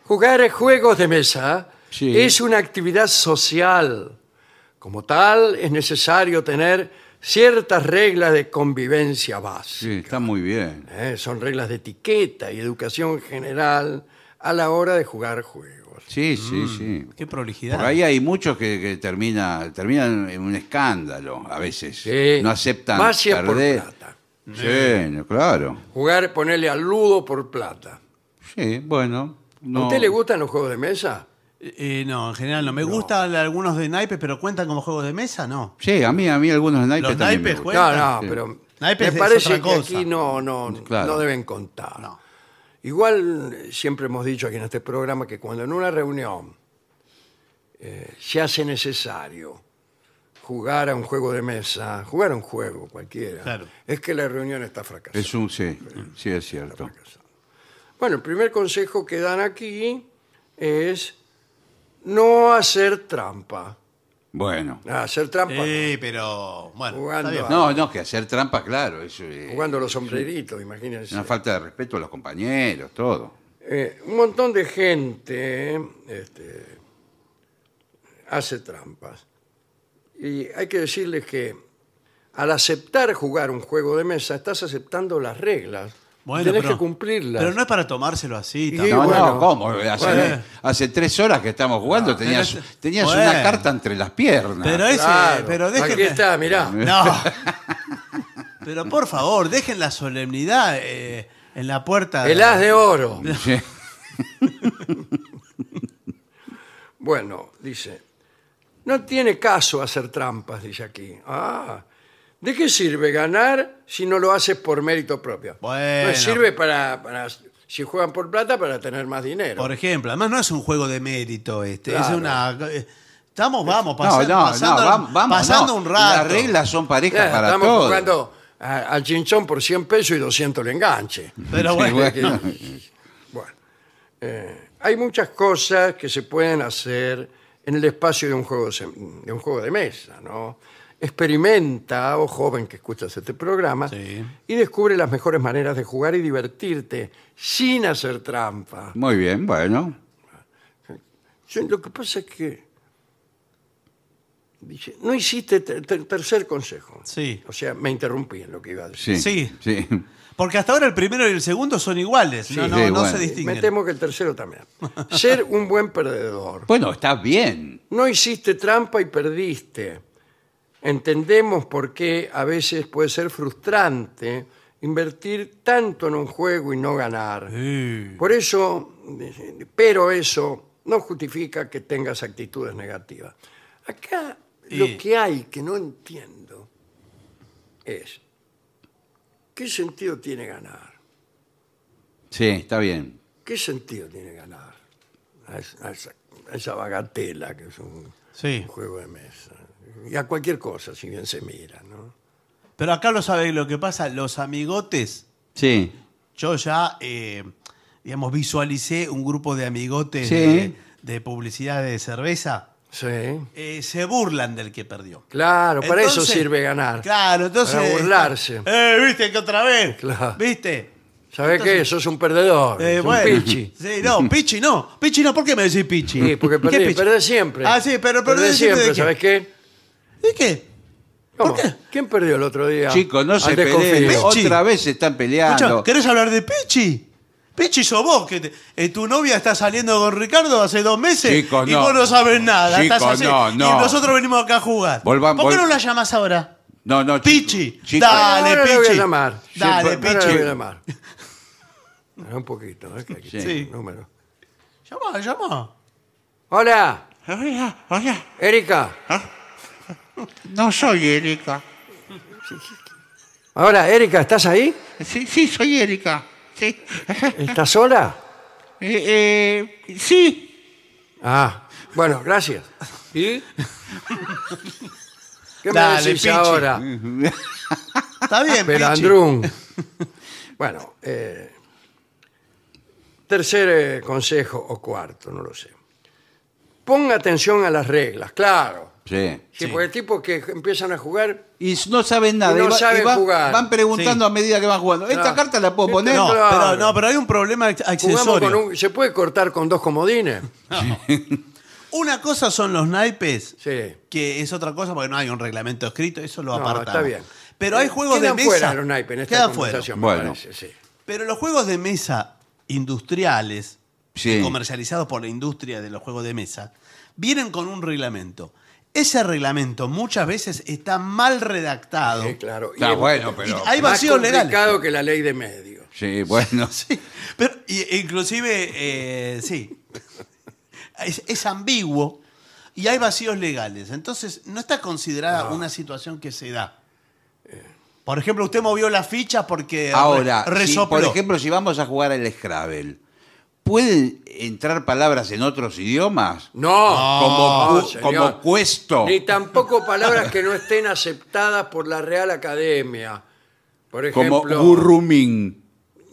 Jugar juegos de mesa Sí. es una actividad social. Como tal, es necesario tener ciertas reglas de convivencia base. Sí, está muy bien. ¿eh? Son reglas de etiqueta y educación general a la hora de jugar juegos. Sí, sí, sí. Qué prolijidad. Por ahí hay muchos que, que termina, terminan en un escándalo a veces. Sí. No aceptan es por perder. plata. Sí, no, claro. Jugar, ponerle al ludo por plata. Sí, bueno. ¿A No. usted le gustan los juegos de mesa? Eh, no, en general no. Me gustan algunos de naipes, pero cuentan como juegos de mesa, no. Sí, a mí, a mí algunos naipes Los también me naipes gustan. Cuenta. No, no, Sí. pero Naipes me es parece otra que cosa. aquí no, no, Claro. no deben contar. No. Igual eh, siempre hemos dicho aquí en este programa que cuando en una reunión eh, se hace necesario jugar a un juego de mesa, jugar a un juego cualquiera, Claro. es que la reunión está fracasada. Es un, sí, sí, es cierto. Bueno, el primer consejo que dan aquí es no hacer trampa. Bueno. Ah, hacer trampa. Sí, pero bueno. Jugando está bien. a- No, no, que hacer trampa, claro. Eso es jugando los sombreritos, imagínense. una falta de respeto a los compañeros, todo. Eh, un montón de gente este, hace trampas. Y hay que decirles que al aceptar jugar un juego de mesa, estás aceptando las reglas. Bueno, Tenés pero- que cumplirlas. Pero no es para tomárselo así. Y-. No, bueno. no, ¿cómo? Hace, Bueno. hace tres horas que estamos jugando, tenías, pero- tenías Bueno. una carta entre las piernas. Pero ese, Claro, pero déjenme- Aquí está, mirá. No. pero por favor, dejen la solemnidad eh, en la puerta. El as de oro. Sí. Bueno, dice, no tiene caso hacer trampas, dice aquí. Ah, ¿de qué sirve ganar si no lo haces por mérito propio? Bueno. No sirve para, para si juegan por plata para tener más dinero. Por ejemplo, además no es un juego de mérito este, es una... eh, Estamos, vamos, No, pasa- no, pasando, no, vam- vamos, pasando no. un rato. Las reglas son parejas Claro, para estamos todos. jugando a- al chinchón por 100 pesos y 200 el enganche. Pero Sí, bueno, bueno. Bueno, eh, hay muchas cosas que se pueden hacer en el espacio de un juego, de un juego de mesa, ¿no? Experimenta, o joven que escuchas este programa, Sí. y descubre las mejores maneras de jugar y divertirte sin hacer trampa. Muy bien, bueno. Yo- Lo que pasa es que dice, no hiciste ter- ter- tercer consejo. Sí. O sea, me interrumpí en lo que iba a decir. Sí. Sí. sí. Porque hasta ahora el primero y el segundo son iguales, no, Sí, no, sí, no bueno. se Me distinguen. temo que el tercero también. Ser un buen perdedor. Bueno, está bien. No hiciste trampa y perdiste. Entendemos por qué a veces puede ser frustrante invertir tanto en un juego y no ganar. Sí. Por eso, pero eso no justifica que tengas actitudes negativas. Acá lo que hay que no entiendo es, ¿qué sentido tiene ganar? Sí, está bien. ¿Qué sentido tiene ganar? A esa, a esa- a esa bagatela que es un Sí. juego de mesa. Y a cualquier cosa, si bien se mira, ¿no? Pero acá lo sabe lo que pasa, los amigotes, Sí. yo ya, eh, digamos, visualicé un grupo de amigotes Sí. de, de publicidad de cerveza, Sí. eh, se burlan del que perdió. Claro, para eso Entonces- sirve ganar. Claro, entonces... Para burlarse. Eh, ¿viste que otra vez? Claro. ¿Viste? ¿Sabés qué? Sos un perdedor. Eh, sos un bueno. pichi. Sí, no, Pichi no. Pichi no, ¿por qué me decís Pichi? Sí, porque ¿Qué perdés, Pichi? perdés siempre. Ah, sí, pero perdés perdés siempre siempre. de qué? ¿Sabés qué? ¿Y qué? ¿Cómo? ¿Por qué? ¿Quién perdió el otro día? Chicos, no Al se desconfío. peleen. Pichi. Otra vez se están Escucha, peleando. ¿querés hablar de Pichi? Pichi sos vos, que te- eh, tu novia está saliendo con Ricardo hace dos meses Chicos, y no. vos no sabes nada. Chicos, estás así, no, no. Y nosotros venimos acá a jugar. ¿Por qué vol- no la llamas ahora? No, no, Pichi, dale, Ahora le voy a Pichi. llamar. Dale, Ahora le Pichi. voy a llamar. Espera Un poquito, ¿eh? que aquí Sí. número. Llama, llama. Hola, Hola, hola. Erika. No soy Erika. Hola, Erika, ¿estás ahí? Sí, sí, soy Erika. Sí. ¿Estás sola? Eh, eh, sí. Ah, bueno, gracias. ¿Y? ¿Qué me Dale, decís Pichi. ahora? Está bien, Pichi. Pelandrún. Bueno, eh, tercer eh, consejo o cuarto, no lo sé. Ponga atención a las reglas, claro. Sí. Sí, porque hay tipos que empiezan a jugar. Y no saben nada. Y no va- saben van, jugar. van preguntando Sí. a medida que van jugando. ¿Esta Claro. carta la puedo Esta poner? No, Claro. pero, no, pero hay un problema Jugamos accesorio. con un, ¿Se puede cortar con dos comodines? Una cosa son los naipes, Sí. que es otra cosa porque no hay un reglamento escrito, eso lo No, apartamos. está bien. Pero hay Eh, juegos de quedan mesa. fuera los naipes en esta Quedan fuera. conversación, me Bueno. parece, sí. Pero los juegos de mesa industriales, Sí. comercializados por la industria de los juegos de mesa, vienen con un reglamento. Ese reglamento muchas veces está mal redactado. Sí, claro. Está es bueno, pero. hay más vacíos legales. complicado que la ley de medios. Sí, bueno. Sí, pero y- inclusive, eh, sí, es, es ambiguo y hay vacíos legales. Entonces, no está considerada una situación que se da. Por ejemplo, usted movió la ficha porque Ahora, re- si, resopló. por ejemplo, si vamos a jugar al Scrabble, ¿pueden entrar palabras en otros idiomas? No, Como, no, cu- señor. como cuesto. Ni tampoco palabras que no estén aceptadas por la Real Academia. Por Como ejemplo, gurrumín.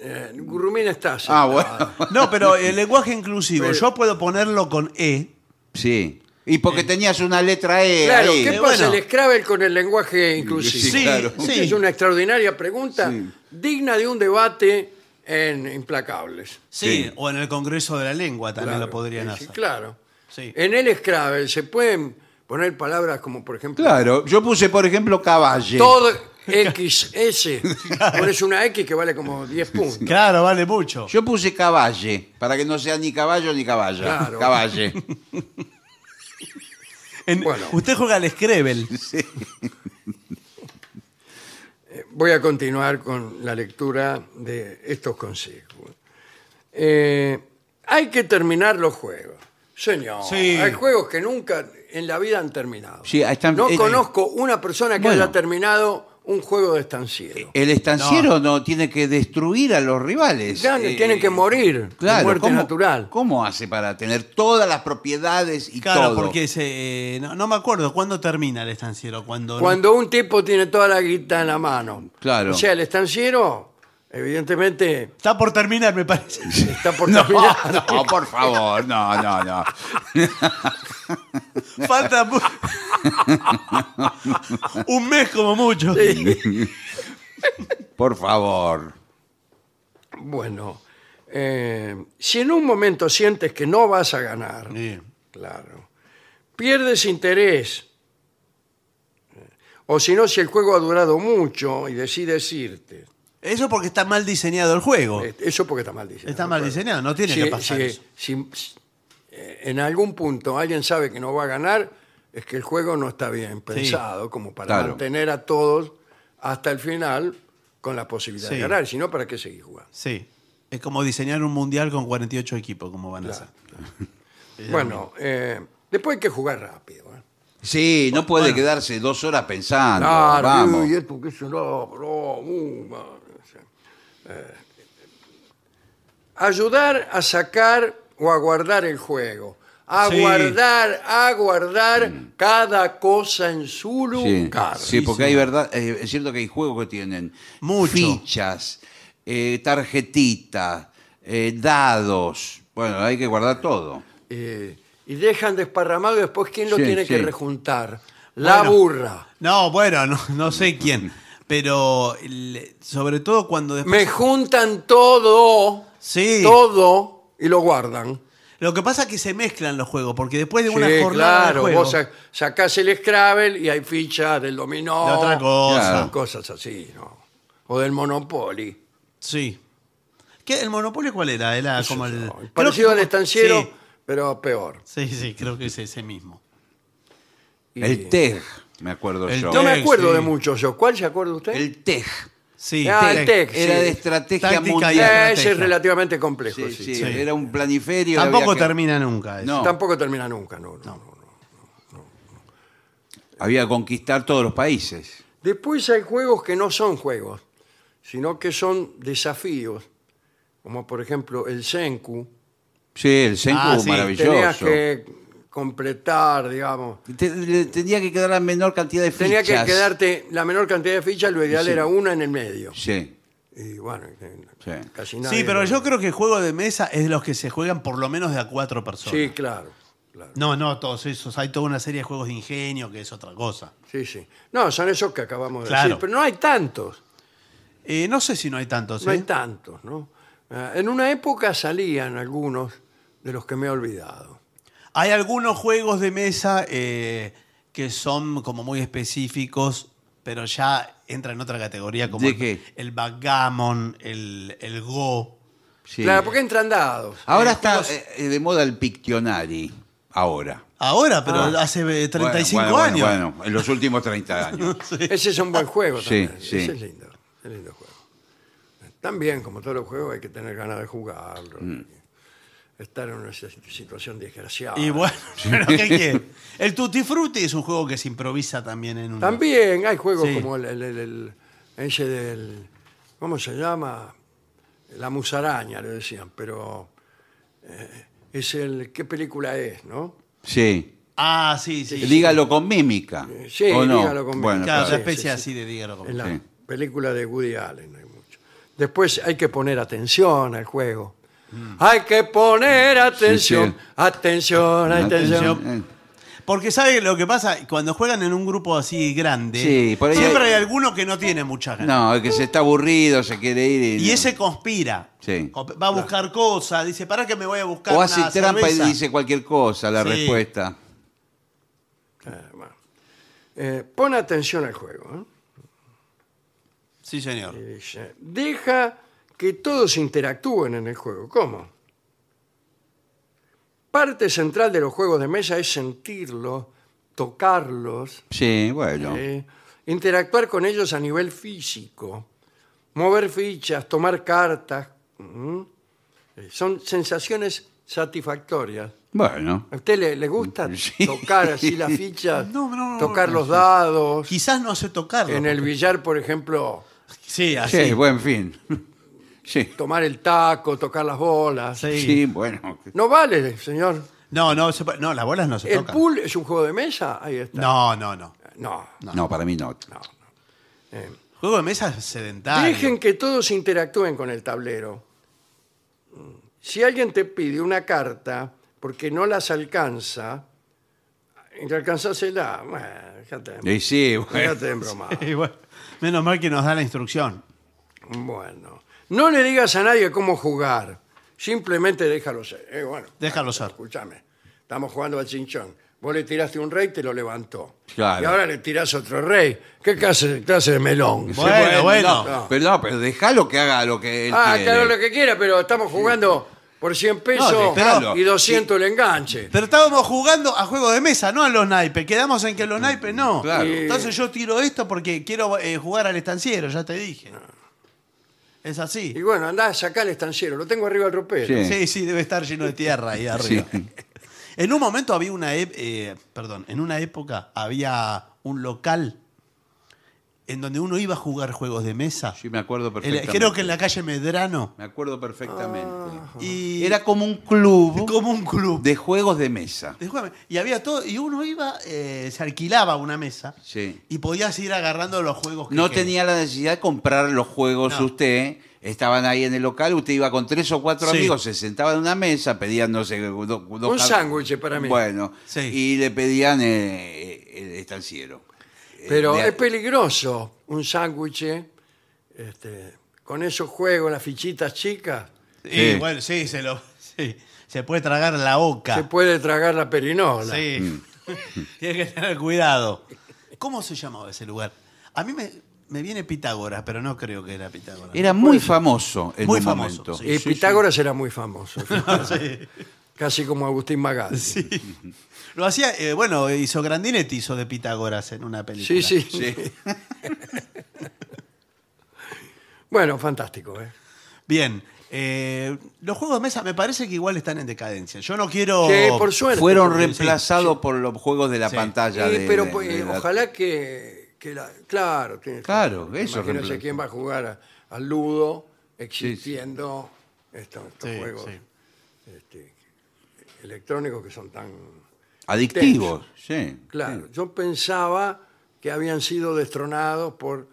eh, gurrumín está Ah, bueno. No, pero el lenguaje inclusivo, Pero- yo puedo ponerlo con E. Sí. Y porque tenías una letra E Claro, ahí. ¿qué Eh, pasa bueno. el Scrabble con el lenguaje inclusivo? Sí, claro. Sí. Es una extraordinaria pregunta Sí. digna de un debate en Implacables. Sí, Sí. o en el Congreso de la Lengua también Claro, lo podrían sí, hacer. Claro. Sí. En el Scrabble se pueden poner palabras como, por ejemplo, Claro, yo puse, por ejemplo, caballe. todo XS. Pones una X que vale como 10 puntos. Claro, vale mucho. Yo puse caballe, para que no sea ni caballo ni caballa. Claro. Caballe. En- Bueno. Usted juega al Scrabble. Voy a continuar con la lectura de estos consejos. Eh, hay que terminar los juegos. Señor, Sí. hay juegos que nunca en la vida han terminado. Sí, están- no eh, conozco una persona que Bueno. haya terminado un juego de estanciero. El estanciero no. tiene que destruir a los rivales. Ya Eh, tienen que morir de Claro, muerte ¿cómo- natural. ¿Cómo hace para tener todas las propiedades y Claro, todo? porque se, eh, no, no me acuerdo cuándo termina el estanciero. Cuando, Cuando un tipo tiene toda la guita en la mano. Claro. O sea, el estanciero, evidentemente, Está por terminar, me parece. está por No, terminar. no, por favor, no, no, no. Falta mu- un mes como mucho. Por favor. Bueno, eh, si en un momento sientes que no vas a ganar, Sí. claro, pierdes interés. O si no, si el juego ha durado mucho y decides irte. Eso porque está mal diseñado el juego. Eh, Eso porque está mal diseñado. Está mal claro. diseñado, no tiene que pasar si- eso. si- si, eh, en algún punto alguien sabe que no va a ganar, es que el juego no está bien pensado como para Claro. mantener a todos hasta el final con la posibilidad Sí. de ganar. Si no, ¿para qué seguir jugando? Sí. Es como diseñar un mundial con 48 equipos, como van a hacer. Bueno, eh, después hay que jugar rápido. ¿eh? Sí, no puede quedarse dos horas pensando. Claro, Vamos. y esto, que eso no, no, uh, man, o sea, eh, ayudar a sacar o a guardar el juego. A Sí. guardar, a guardar cada cosa en su Sí, lugar. sí, porque hay verdad, eh, es cierto que hay juegos que tienen Mucho. fichas, eh, tarjetitas, eh, dados. Bueno, hay que guardar todo. Eh, y dejan desparramado y después quién lo Sí, tiene que sí. rejuntar. La Bueno. burra. No, bueno, no, no sé quién. Pero el- sobre todo cuando después. Me juntan todo, Sí. todo y lo guardan. Lo que pasa es que se mezclan los juegos, porque después de una Sí, jornada claro, de juego. vos sa- sacás el Scrabble y hay fichas del dominó. De otra cosa. Claro. Cosas así, ¿no? O del Monopoly. Sí. ¿Qué, ¿El Monopoly cuál era? Era como el. No, creo Parecido que al como- estanciero, pero peor. Sí, sí, sí, creo que es ese mismo. Y- El TEG, me acuerdo El yo. No me TEG, acuerdo sí. de muchos yo. ¿Cuál se acuerda usted? El TEG. Sí, Ah, el Era de estrategia Táctica y mundial. Eh, estrategia. ese es relativamente complejo. Sí, sí, sí, sí. era un planiferio. Tampoco había que- termina nunca eso. No. Tampoco termina nunca, no, no, no. Había que conquistar todos los países. Después hay juegos que no son juegos, sino que son desafíos, como por ejemplo el Senku. Sí, el Senku Ah, sí, Tenías maravilloso. que completar, digamos. Te- le- tenía que quedar la menor cantidad de fichas. Tenía que quedarte la menor cantidad de fichas, lo ideal Sí. era una en el medio. Sí, Y bueno, Sí. casi nadie. Sí, pero lo- yo creo que el juego de mesa es de los que se juegan por lo menos de a cuatro personas. Sí, claro, claro. No, no, todos esos. Hay toda una serie de juegos de ingenio que es otra cosa. Sí, sí. No, son esos que acabamos de Claro. decir, pero no hay tantos. Eh, no sé si no hay tantos. No ¿eh? hay tantos, ¿no? En una época salían algunos de los que me he olvidado. Hay algunos juegos de mesa eh, que son como muy específicos, pero ya entran en otra categoría como ¿De el- backgammon, el, el go. sí. Claro, porque entran dados. Ahora Eh, está juegos- eh, de moda el Pictionary. Ahora. Ahora, pero Ah. hace eh, 35 Bueno, bueno, años. Bueno, bueno, en los últimos 30 años. Ese es un buen juego Sí, también. sí. Ese es lindo. Es lindo juego. También, como todos los juegos, hay que tener ganas de jugarlo. Estar en una si- situación desgraciada. Y bueno, pero ¿qué quiere? El Tutti Frutti es un juego que se improvisa también en un. También hay juegos Sí. como el, el- el- el- ese del. ¿Cómo se llama? La musaraña, le decían, pero. eh, es el. ¿Qué película es, no? Sí. Ah, sí, sí. Dígalo con mímica. Sí, ¿o no? dígalo con Bueno, mímica. Claro, sí, especie sí, sí. así de dígalo como- En la Sí. película de Woody Allen hay mucho. Después hay que poner atención al juego. Mm. Hay que poner atención, sí. atención, atención. Atención. Eh, Porque sabe lo que pasa cuando juegan en un grupo así grande. Sí, por ahí siempre hay- hay alguno que no tiene muchas ganas. No, el que se está aburrido, se quiere ir. Y no. ese conspira. Sí. Va a buscar cosas. Dice, ¿para que me voy a buscar O una hace trampa cerveza?". y dice cualquier cosa, la Sí. respuesta. Eh, bueno. Eh, pon atención al juego. ¿eh? Sí, señor. Y dice, deja que todos interactúen en el juego. ¿Cómo? Parte central de los juegos de mesa es sentirlos, tocarlos, Sí, bueno. eh, interactuar con ellos a nivel físico, mover fichas, tomar cartas. Eh, Son sensaciones satisfactorias Bueno. ¿A usted le, le gusta Sí. tocar así las fichas? No, no, no, tocar no. los dados. Quizás no sé tocarlo. En el billar, por ejemplo, Sí, así. Sí, buen fin. Sí. tomar el taco, tocar las bolas. Sí. Sí, bueno. No vale, señor. No, no, se no, las bolas no se ¿El tocan. pool es un juego de mesa? Ahí está. No, no, no. No. No, para mí no. Juego de mesa es sedentario. Dejen que todos interactúen con el tablero. Si alguien te pide una carta porque no las alcanza, y alcanzásela, bueno, déjate, Y sí, bueno. déjate de. Y bueno, menos mal que nos da la instrucción. Bueno, no le digas a nadie cómo jugar, simplemente déjalo ser. Eh, bueno, Déjalo ser. escúchame, estamos jugando al chinchón. Vos le tiraste un rey, te lo levantó. Claro. Y ahora le tirás otro rey. ¿Qué clase, clase de melón? Bueno, bueno. no, pero no, pero déjalo que haga lo que él Ah, quiere. claro, lo que quiera, pero estamos jugando por 100 pesos y 200 el enganche. Pero estábamos jugando a juego de mesa, no a los naipes. Quedamos en que los naipes no. Claro. Entonces yo tiro esto porque quiero eh, jugar al estanciero, ya te dije. Es Y así. bueno, andá a sacar el estanciero, lo tengo arriba del ropero. Sí. Sí, sí, debe estar lleno de tierra ahí arriba. Sí. En un momento había una, ep- eh, perdón, en una época había un local en donde uno iba a jugar juegos de mesa. Sí, me acuerdo El- perfectamente. creo que en la calle Medrano. Me acuerdo perfectamente. Y Era como un club como un club. de juegos de mesa. de juego. Y había todo, y uno iba, eh, se alquilaba una mesa Sí. y podías ir agarrando los juegos que No querías. tenía la necesidad de comprar los juegos No. usted. Estaban ahí en el local, usted iba con tres o cuatro Sí. amigos, se sentaban en una mesa, pedían, no sé, do- Un sándwich para mí. Bueno, Sí. y le pedían eh, el estanciero. Pero Eh, de- es peligroso un sándwich este, con esos juegos, las fichitas chicas. Y Sí. bueno, sí, se lo. sí, se puede tragar la boca. Se puede tragar la perinola. Sí. Mm. Tiene que tener cuidado. ¿Cómo se llamaba ese lugar? A mí me, me viene Pitágoras, pero no creo que era Pitágoras. Era muy famoso en Muy un famoso, momento. sí. Y Pitágoras era muy famoso. Casi como Agustín Magal. Sí. Lo hacía, eh, bueno, hizo Grandinetti, hizo de Pitágoras en una película. Sí, sí. Sí. Bueno, fantástico. ¿eh? Bien. eh, los juegos de mesa me parece que igual están en decadencia. Yo no quiero. Sí, por suerte. Fueron reemplazados por los juegos de la Sí. pantalla. Sí, de- pero de- pues, de ojalá que, que la- claro, tiene- Claro, eso Imagínese reemplaza. quién va a jugar a- al ludo existiendo estos, estos Sí, juegos sí. este, electrónicos que son tan Adictivos, sí. claro. Yo pensaba que habían sido destronados por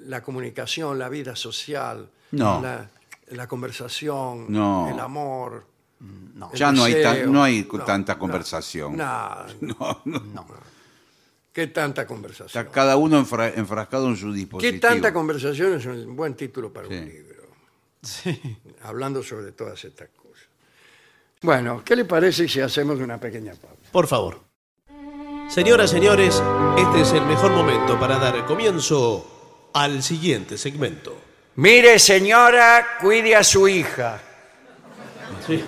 la comunicación, la vida social, No. la, la conversación, No. el amor. No. el Ya no hay, tan- no hay No, tanta no, conversación. Nada. No, no. No. ¿Qué tanta conversación? Está cada uno enfra- enfrascado en su dispositivo. ¿Qué tanta conversación es un buen título para Sí. un libro? Hablando sobre todas estas cosas. Bueno, ¿qué le parece si hacemos una pequeña pausa? Por favor. Señoras, señores, este es el mejor momento para dar comienzo al siguiente segmento. Mire, señora, cuide a su hija. Sí.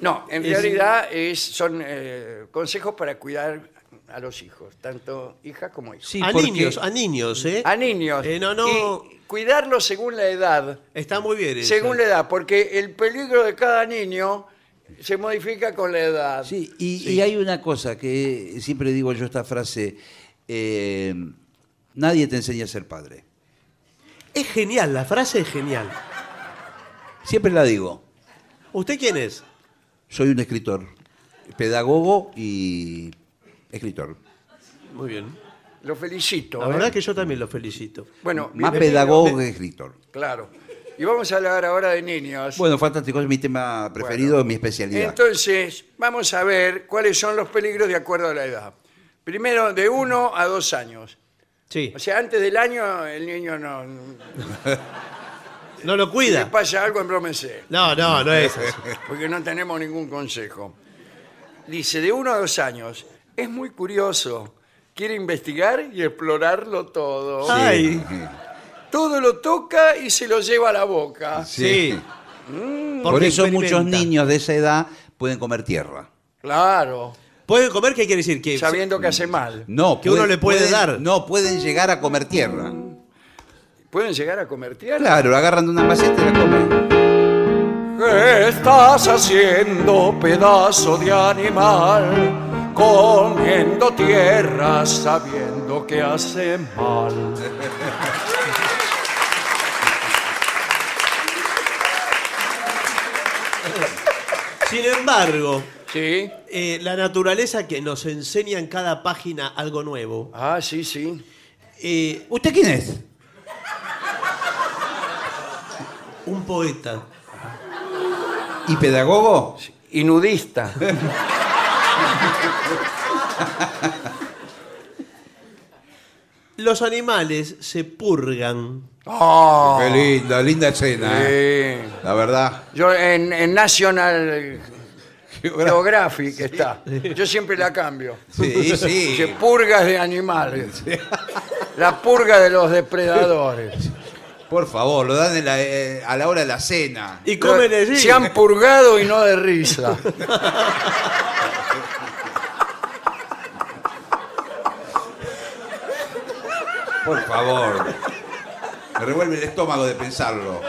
No, en Es- realidad es, son eh, consejos para cuidar a los hijos, tanto hijas como hijos. Sí, a porque- niños, a niños, ¿eh? A niños. Eh, no, no. Y cuidarlos según la edad. Está muy bien. eso. Según la edad, porque el peligro de cada niño se modifica con la edad. Sí, y, y hay una cosa que siempre digo yo esta frase, eh, nadie te enseña a ser padre. Es genial, la frase es genial. Siempre la digo, ¿Usted quién es? soy un escritor, pedagogo y escritor. Muy bien. Lo felicito. La ¿eh? verdad que yo también lo felicito. Bueno, Más pedagogo que escritor. Claro. Y vamos a hablar ahora de niños. Bueno, fantástico, es mi tema preferido, Bueno. mi especialidad. Entonces, vamos a ver cuáles son los peligros de acuerdo a la edad. Primero, de uno a dos años. Sí. O sea, antes del año el niño no... No lo Si le cuida. pasa algo, embrómese, No, no, no es así. porque no tenemos ningún consejo. Dice, de uno a dos años. Es muy curioso. Quiere investigar y explorarlo todo. Sí. Ay. Todo lo toca y se lo lleva a la boca. Sí. Por Porque eso muchos niños de esa edad pueden comer tierra. Claro. ¿Puede comer qué quiere decir? Que Sabiendo que hace mal. No, Que uno le puede pueden- dar. No, pueden llegar a comer tierra. ¿Pueden llegar a comer tierra? Claro, la agarran de una maceta y la comen. ¿Qué estás haciendo, pedazo de animal? Comiendo tierra sabiendo que hace mal. Sin embargo, Sí. eh, la naturaleza que nos enseña en cada página algo nuevo. Ah, sí, sí. eh, ¿Usted quién es? un poeta. ¿Y pedagogo? Y nudista. Los animales se purgan. Oh, Qué linda, linda escena. ¿eh? sí. La verdad. Yo en, en National Geographic está. Yo siempre la cambio. Sí, sí. Dice purgas de animales. La purga de los depredadores. Por favor, lo dan en la, eh, a la hora de la cena. Y comen allí. Se han purgado y no de risa. Por favor. Me revuelve el estómago de pensarlo.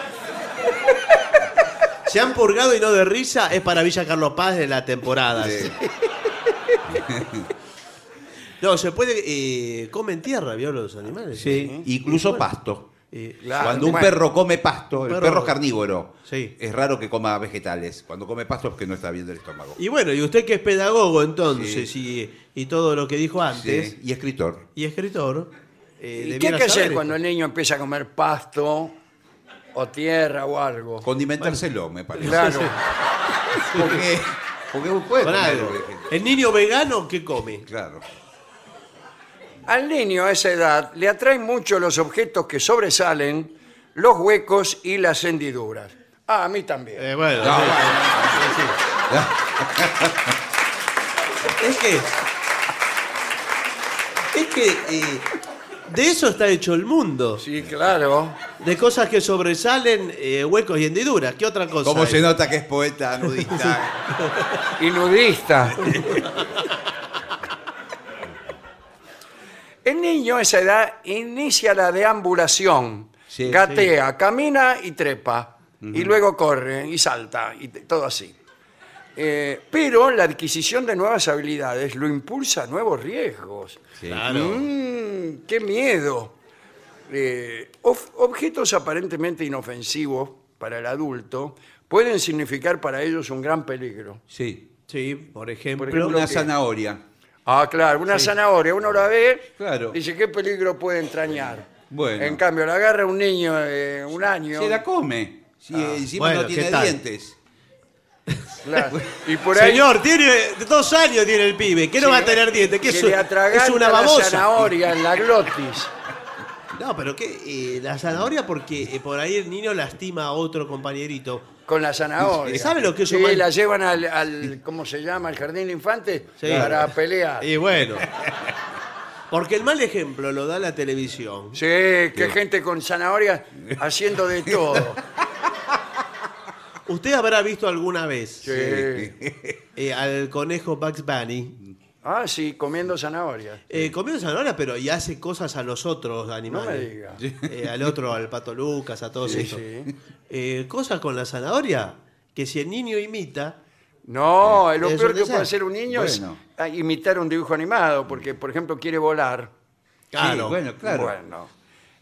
Se han purgado y no de risa es para Villa Carlos Paz de la temporada. Sí. No, se puede. Eh, comen tierra, ¿vio los animales? Sí, incluso pasto. Eh, Claro, Cuando un perro come pasto, el Perro- perro es carnívoro. Sí. Es raro que coma vegetales. Cuando come pasto es que no está bien del estómago. y bueno, y usted que es pedagogo entonces y, y todo lo que dijo antes, Sí, Y escritor. y escritor. Eh, ¿Y qué hay que hacer saber cuando el niño empieza a comer pasto o tierra o algo? Condimentárselo, me parece. Claro. Porque, porque puede Con comer algo. El niño vegano, ¿qué come? Claro. Al niño a esa edad le atraen mucho los objetos que sobresalen, los huecos y las hendiduras. Ah, a mí también. Eh, bueno, No, sí, bueno. sí. es que. Es que. eh, de eso está hecho el mundo. Sí, claro. De cosas que sobresalen, eh, huecos y hendiduras. ¿Qué otra cosa? ¿Cómo hay? se nota que es poeta nudista? Y nudista. El niño a esa edad inicia la deambulación. Sí, gatea, camina y trepa. Y luego corre y salta. Y todo así. Eh, pero la adquisición de nuevas habilidades lo impulsa a nuevos riesgos. Claro. Mm, ¡Qué miedo! Eh, objetos aparentemente inofensivos para el adulto pueden significar para ellos un gran peligro. Sí. Sí, por ejemplo. Por ejemplo, Una ¿qué? zanahoria. Ah, claro, una zanahoria, uno la ve, Claro. dice qué peligro puede entrañar. Bueno. En cambio, la agarra un niño de un año. Se la come. Si encima Bueno, no ¿qué tiene tal? dientes. Claro, y por ahí Señor, tiene dos años tiene el pibe. ¿Qué no va a tener dientes? ¿Qué se es, le es atraganta una la babosa? zanahoria en la glotis. No, pero ¿qué? Eh, la zanahoria porque eh, por ahí el niño lastima a otro compañerito. Con la zanahoria. ¿Sabe lo que es Sí, un mal- la llevan al, al- ¿cómo se llama? Al jardín de infantes Sí. para pelear. Y bueno. Porque el mal ejemplo lo da la televisión. Sí, que gente con zanahoria haciendo de todo. Usted habrá visto alguna vez Sí. eh, al conejo Bugs Bunny Ah, sí, comiendo zanahoria. eh, comiendo zanahoria, pero y hace cosas a los otros No animales. me diga. Eh, al otro, al pato Lucas, a todos Sí, estos. sí. Eh, cosas con la zanahoria que si el niño imita, No, lo Es peor un que puede desastre. hacer un niño Bueno. es ah, imitar un dibujo animado, porque, por ejemplo, quiere volar. claro, bueno, claro. Bueno,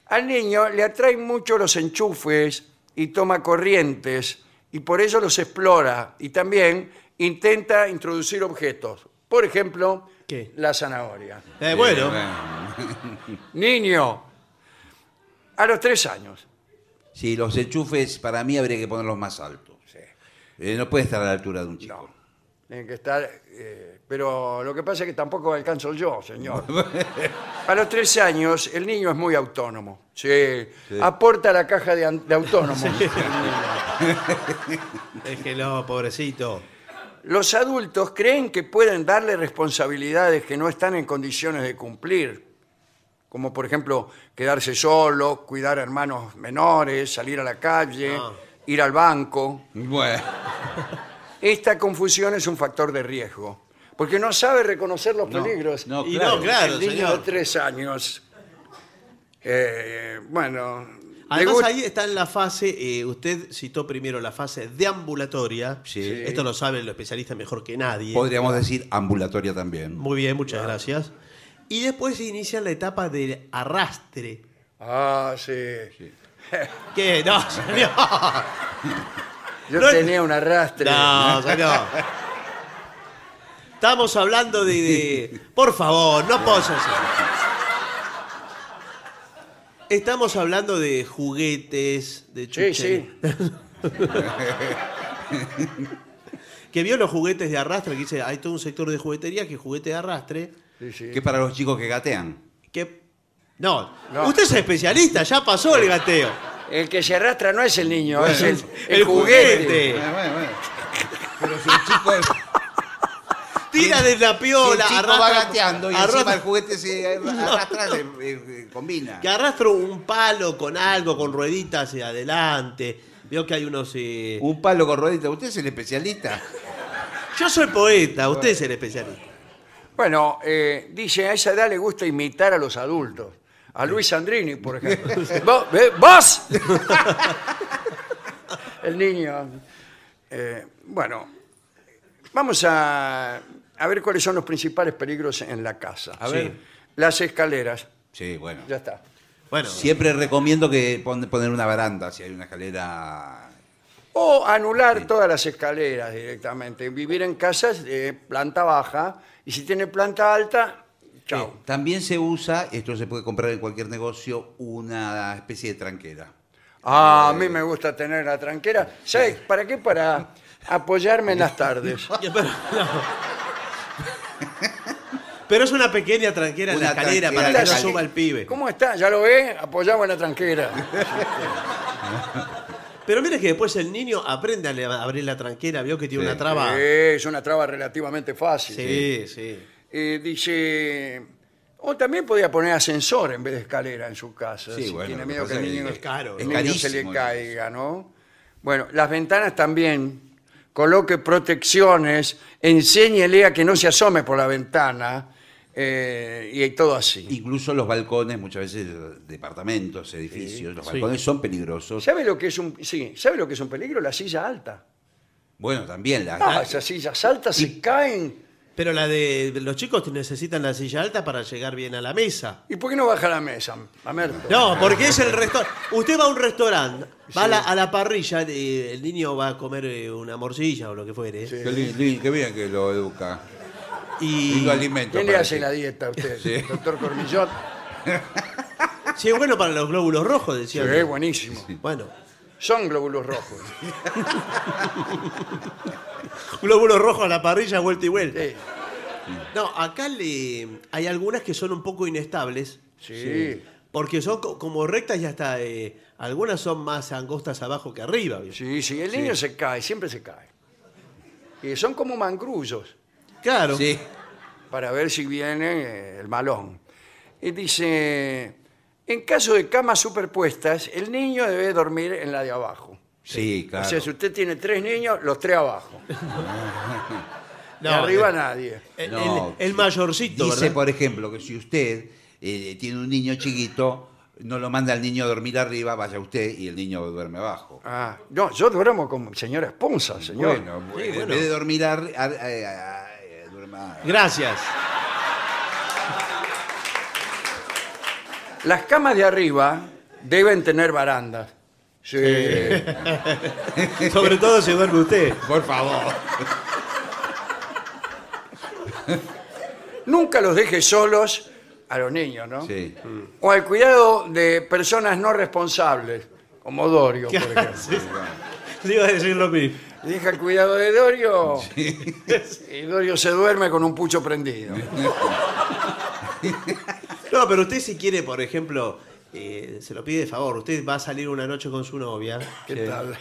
al niño le atraen mucho los enchufes y toma corrientes, y por eso los explora. Y también intenta introducir objetos. Por ejemplo, ¿Qué? la zanahoria. Eh, bueno, Niño, a los tres años. Sí, los enchufes para mí habría que ponerlos más altos. Sí. Eh, no puede estar a la altura de un chico. No. Tienen que estar. eh, pero lo que pasa es que tampoco alcanzo yo, señor. A los tres años, el niño es muy autónomo. Sí. Aporta la caja de, an- de autónomos. déjelo, pobrecito. Los adultos creen que pueden darle responsabilidades que no están en condiciones de cumplir. Como por ejemplo, quedarse solo, cuidar a hermanos menores, salir a la calle, Ah. ir al banco. Bueno, Esta confusión es un factor de riesgo. Porque no sabe reconocer los No, peligros. no, Y claro. no, claro, el niño señor. de tres años. eh, bueno, Además gusta- ahí está en la fase, eh, usted citó primero la fase deambulatoria. Sí. Esto lo saben los especialistas mejor que nadie. Podríamos decir ambulatoria también. Muy bien, muchas gracias. Y después se inicia la etapa del arrastre. Ah, sí. ¿Qué? No, señor. Yo No- tenía un arrastre. No, señor. Estamos hablando de, de- Por favor, no poses así. Estamos hablando de juguetes, de Sí, chucherías. sí. Que vio los juguetes de arrastre, que dice, hay todo un sector de juguetería que es juguete de arrastre. sí, sí. Que para los chicos que gatean. Que. No, No. usted es especialista, ya pasó el gateo. El que se arrastra no es el niño, es el, el El juguete. juguete. Bueno, bueno, bueno. Pero si el chico, Tira de la si piola, el chico arrastra- va gateando y arrastra- encima el juguete se arrastra, eh, eh, combina. Que arrastra un palo con algo, con rueditas hacia adelante. Veo que hay unos. eh, Un palo con ruedita. ¿Usted es el especialista? Yo soy poeta, usted es el especialista. Bueno, eh, dice, a esa edad le gusta imitar a los adultos. A Luis Sandrini, por ejemplo. ¿Vos? ve- ¿Vos? el niño. Eh, bueno, vamos a, a ver cuáles son los principales peligros en la casa. A ver. Las escaleras. Sí, bueno. Ya está. Bueno, Siempre recomiendo que pon- poner una baranda si hay una escalera. O anular todas las escaleras directamente. Vivir en casas de planta baja. Y si tiene planta alta, chao. Eh, también se usa, esto se puede comprar en cualquier negocio, una especie de tranquera. Ah, a mí me gusta tener la tranquera. ¿Sabes para qué? Para apoyarme en las tardes. Pero, no. Pero es una pequeña tranquera en la escalera tranquera para en que la no escalera. suba el pibe. ¿Cómo está? ¿Ya lo ve? Apoyamos en la tranquera. Pero mire que después el niño aprende a le- a abrir la tranquera, vio que tiene Sí. una traba. Es una traba relativamente fácil. Sí, sí. Eh, dice... O también podía poner ascensor en vez de escalera en su casa. Sí, si bueno, tiene lo miedo que el niño, es caro, el ¿no? niño se le Carísimo. caiga, ¿no? Bueno, las ventanas también. Coloque protecciones, enséñele a que no se asome por la ventana eh, y todo así. Incluso los balcones, muchas veces departamentos, edificios, los balcones son peligrosos. ¿Sabe lo que es un sí, ¿sabe lo que es un peligro? La silla alta. Bueno, también la, Ah, esas sillas altas se caen. Pero la de los chicos necesitan la silla alta para llegar bien a la mesa. ¿Y por qué no baja la mesa, Mamerto? No, porque es el restaurante. Usted va a un restaurante, va a, la, a la parrilla, eh, el niño va a comer eh, una morcilla o lo que fuere. Sí. Qué, qué bien que lo educa. Y Lindo alimento. ¿Quién le hace la dieta a usted? Sí. Doctor Cormillot. sí, es bueno para los glóbulos rojos, Sí, decía. es buenísimo. Bueno, Son glóbulos rojos. glóbulos rojos a la parrilla, vuelta y vuelta. Sí. No, acá le, hay algunas que son un poco inestables. Sí. Porque son co- como rectas y hasta eh, algunas son más angostas abajo que arriba. ¿vio? Sí, sí, el niño se cae, siempre se cae. Y son como mangrullos Claro. Sí. para ver si viene eh, el malón. Y dice, en caso de camas superpuestas, el niño debe dormir en la de abajo. Sí, claro. O sea, si usted tiene tres niños, los tres abajo. No, de arriba eh, nadie. El, No, el- el mayorcito, Dice, ¿verdad? por ejemplo, que si usted eh, tiene un niño chiquito, no lo manda al niño a dormir arriba, vaya usted y el niño duerme abajo. Ah, no, yo duermo con señora esposa, señor. Bueno, Sí, en bueno. vez de dormir ar- ar- eh, eh, duerma- Gracias. Las camas de arriba deben tener barandas. Sí. Sobre todo si duerme usted. Por favor. Nunca los deje solos a los niños, ¿no? Sí. O al cuidado de personas no responsables, como Dorio, por ejemplo. Sí. Le iba a decir lo mismo. Deja el cuidado de Dorio y Dorio se duerme con un pucho prendido. No, pero usted si quiere, por ejemplo, eh, se lo pide de favor, usted va a salir una noche con su novia ¿Qué tal?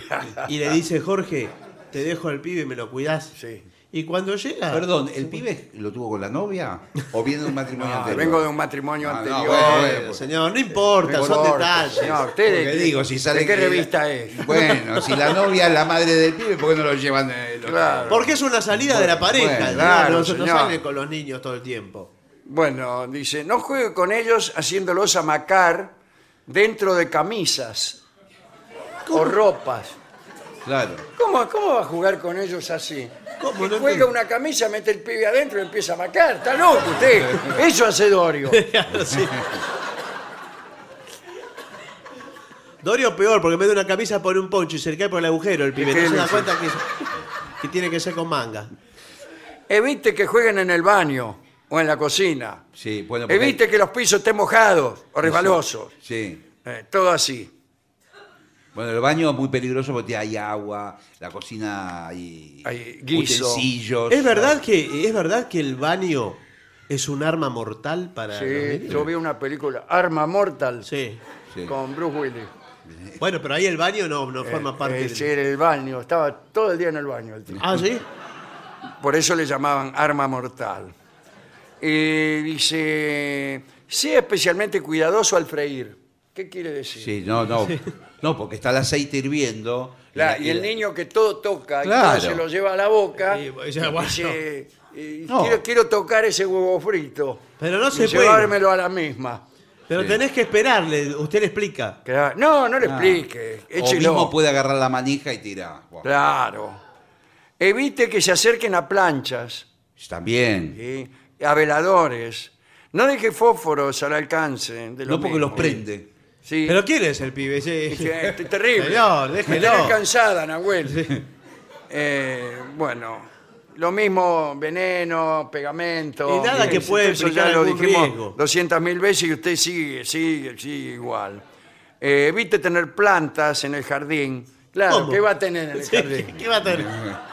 y le dice, Jorge, te dejo al pibe y me lo cuidás. Sí. Y cuando llega... Perdón, ¿el pibe lo tuvo con la novia o viene de un matrimonio Ah, anterior? vengo de un matrimonio Ah, no, anterior. bueno, Bueno, bueno, señor, no importa, No son importa, detalles. señor, ¿usted de, Porque qué- digo, si sale ¿de qué que- revista es? Bueno, si la novia es la madre del pibe, ¿por qué no lo llevan? eh, los- Claro. Porque es una salida de la pareja, bueno, claro, no, no señor. sale con los niños todo el tiempo. Bueno, dice, no juegue con ellos haciéndolos amacar dentro de camisas o ropas. Claro. ¿Cómo, ¿Cómo va a jugar con ellos así? ¿Cómo? No cuelga entiendo. una camisa, mete el pibe adentro y empieza a macar. Está loco usted. Eso hace Dorio. Claro, sí. Dorio peor, porque en vez de una camisa pone un poncho y se le cae por el agujero el pibe. ¿Y qué No se da cuenta que, que tiene que ser con manga. Evite que jueguen en el baño o en la cocina. Sí, bueno, porque- Evite que los pisos estén mojados o resbalosos. Sí. Eh, todo así. Bueno, el baño es muy peligroso porque hay agua, la cocina hay, Hay guiso. utensilios. ¿Es verdad, que, ¿Es verdad que el baño es un arma mortal para los Sí, niños? yo vi una película, Arma Mortal, Sí. Sí. con Bruce Willis. Bueno, pero ahí el baño no, no forma parte Eh, del- sí, en el baño, estaba todo el día en el baño el tipo. Ah, ¿sí? Por eso le llamaban arma mortal. Y dice, sea especialmente cuidadoso al freír. ¿Qué quiere decir? Sí, no, no. No, porque está el aceite hirviendo. La- y el niño que todo toca, y Claro. todo se lo lleva a la boca, Y, bueno. dice, No. quiero, quiero tocar ese huevo frito. Pero no y se puede. llevármelo a la misma. Pero Sí. tenés que esperarle, usted le explica. Claro. No, no le Ah. explique. O Échelo. mismo puede agarrar la manija y tirar. Buah. Claro. Evite que se acerquen a planchas, También. ¿sí? A veladores. No deje fósforos al alcance de los No porque los prende. Sí. ¿Pero quién es el pibe? Sí. Es que es terrible. Señor, Me déjelo. tenés cansada, Nahuel. Eh, bueno, lo mismo veneno, pegamento. Y nada que Eso puede ya implicar lo algún dijimos riesgo. 200 mil veces y usted sigue, sigue, sigue igual. Eh, evite tener plantas en el jardín. Claro, ¿Cómo? ¿qué va a tener en el Sí, jardín? ¿Qué va a tener?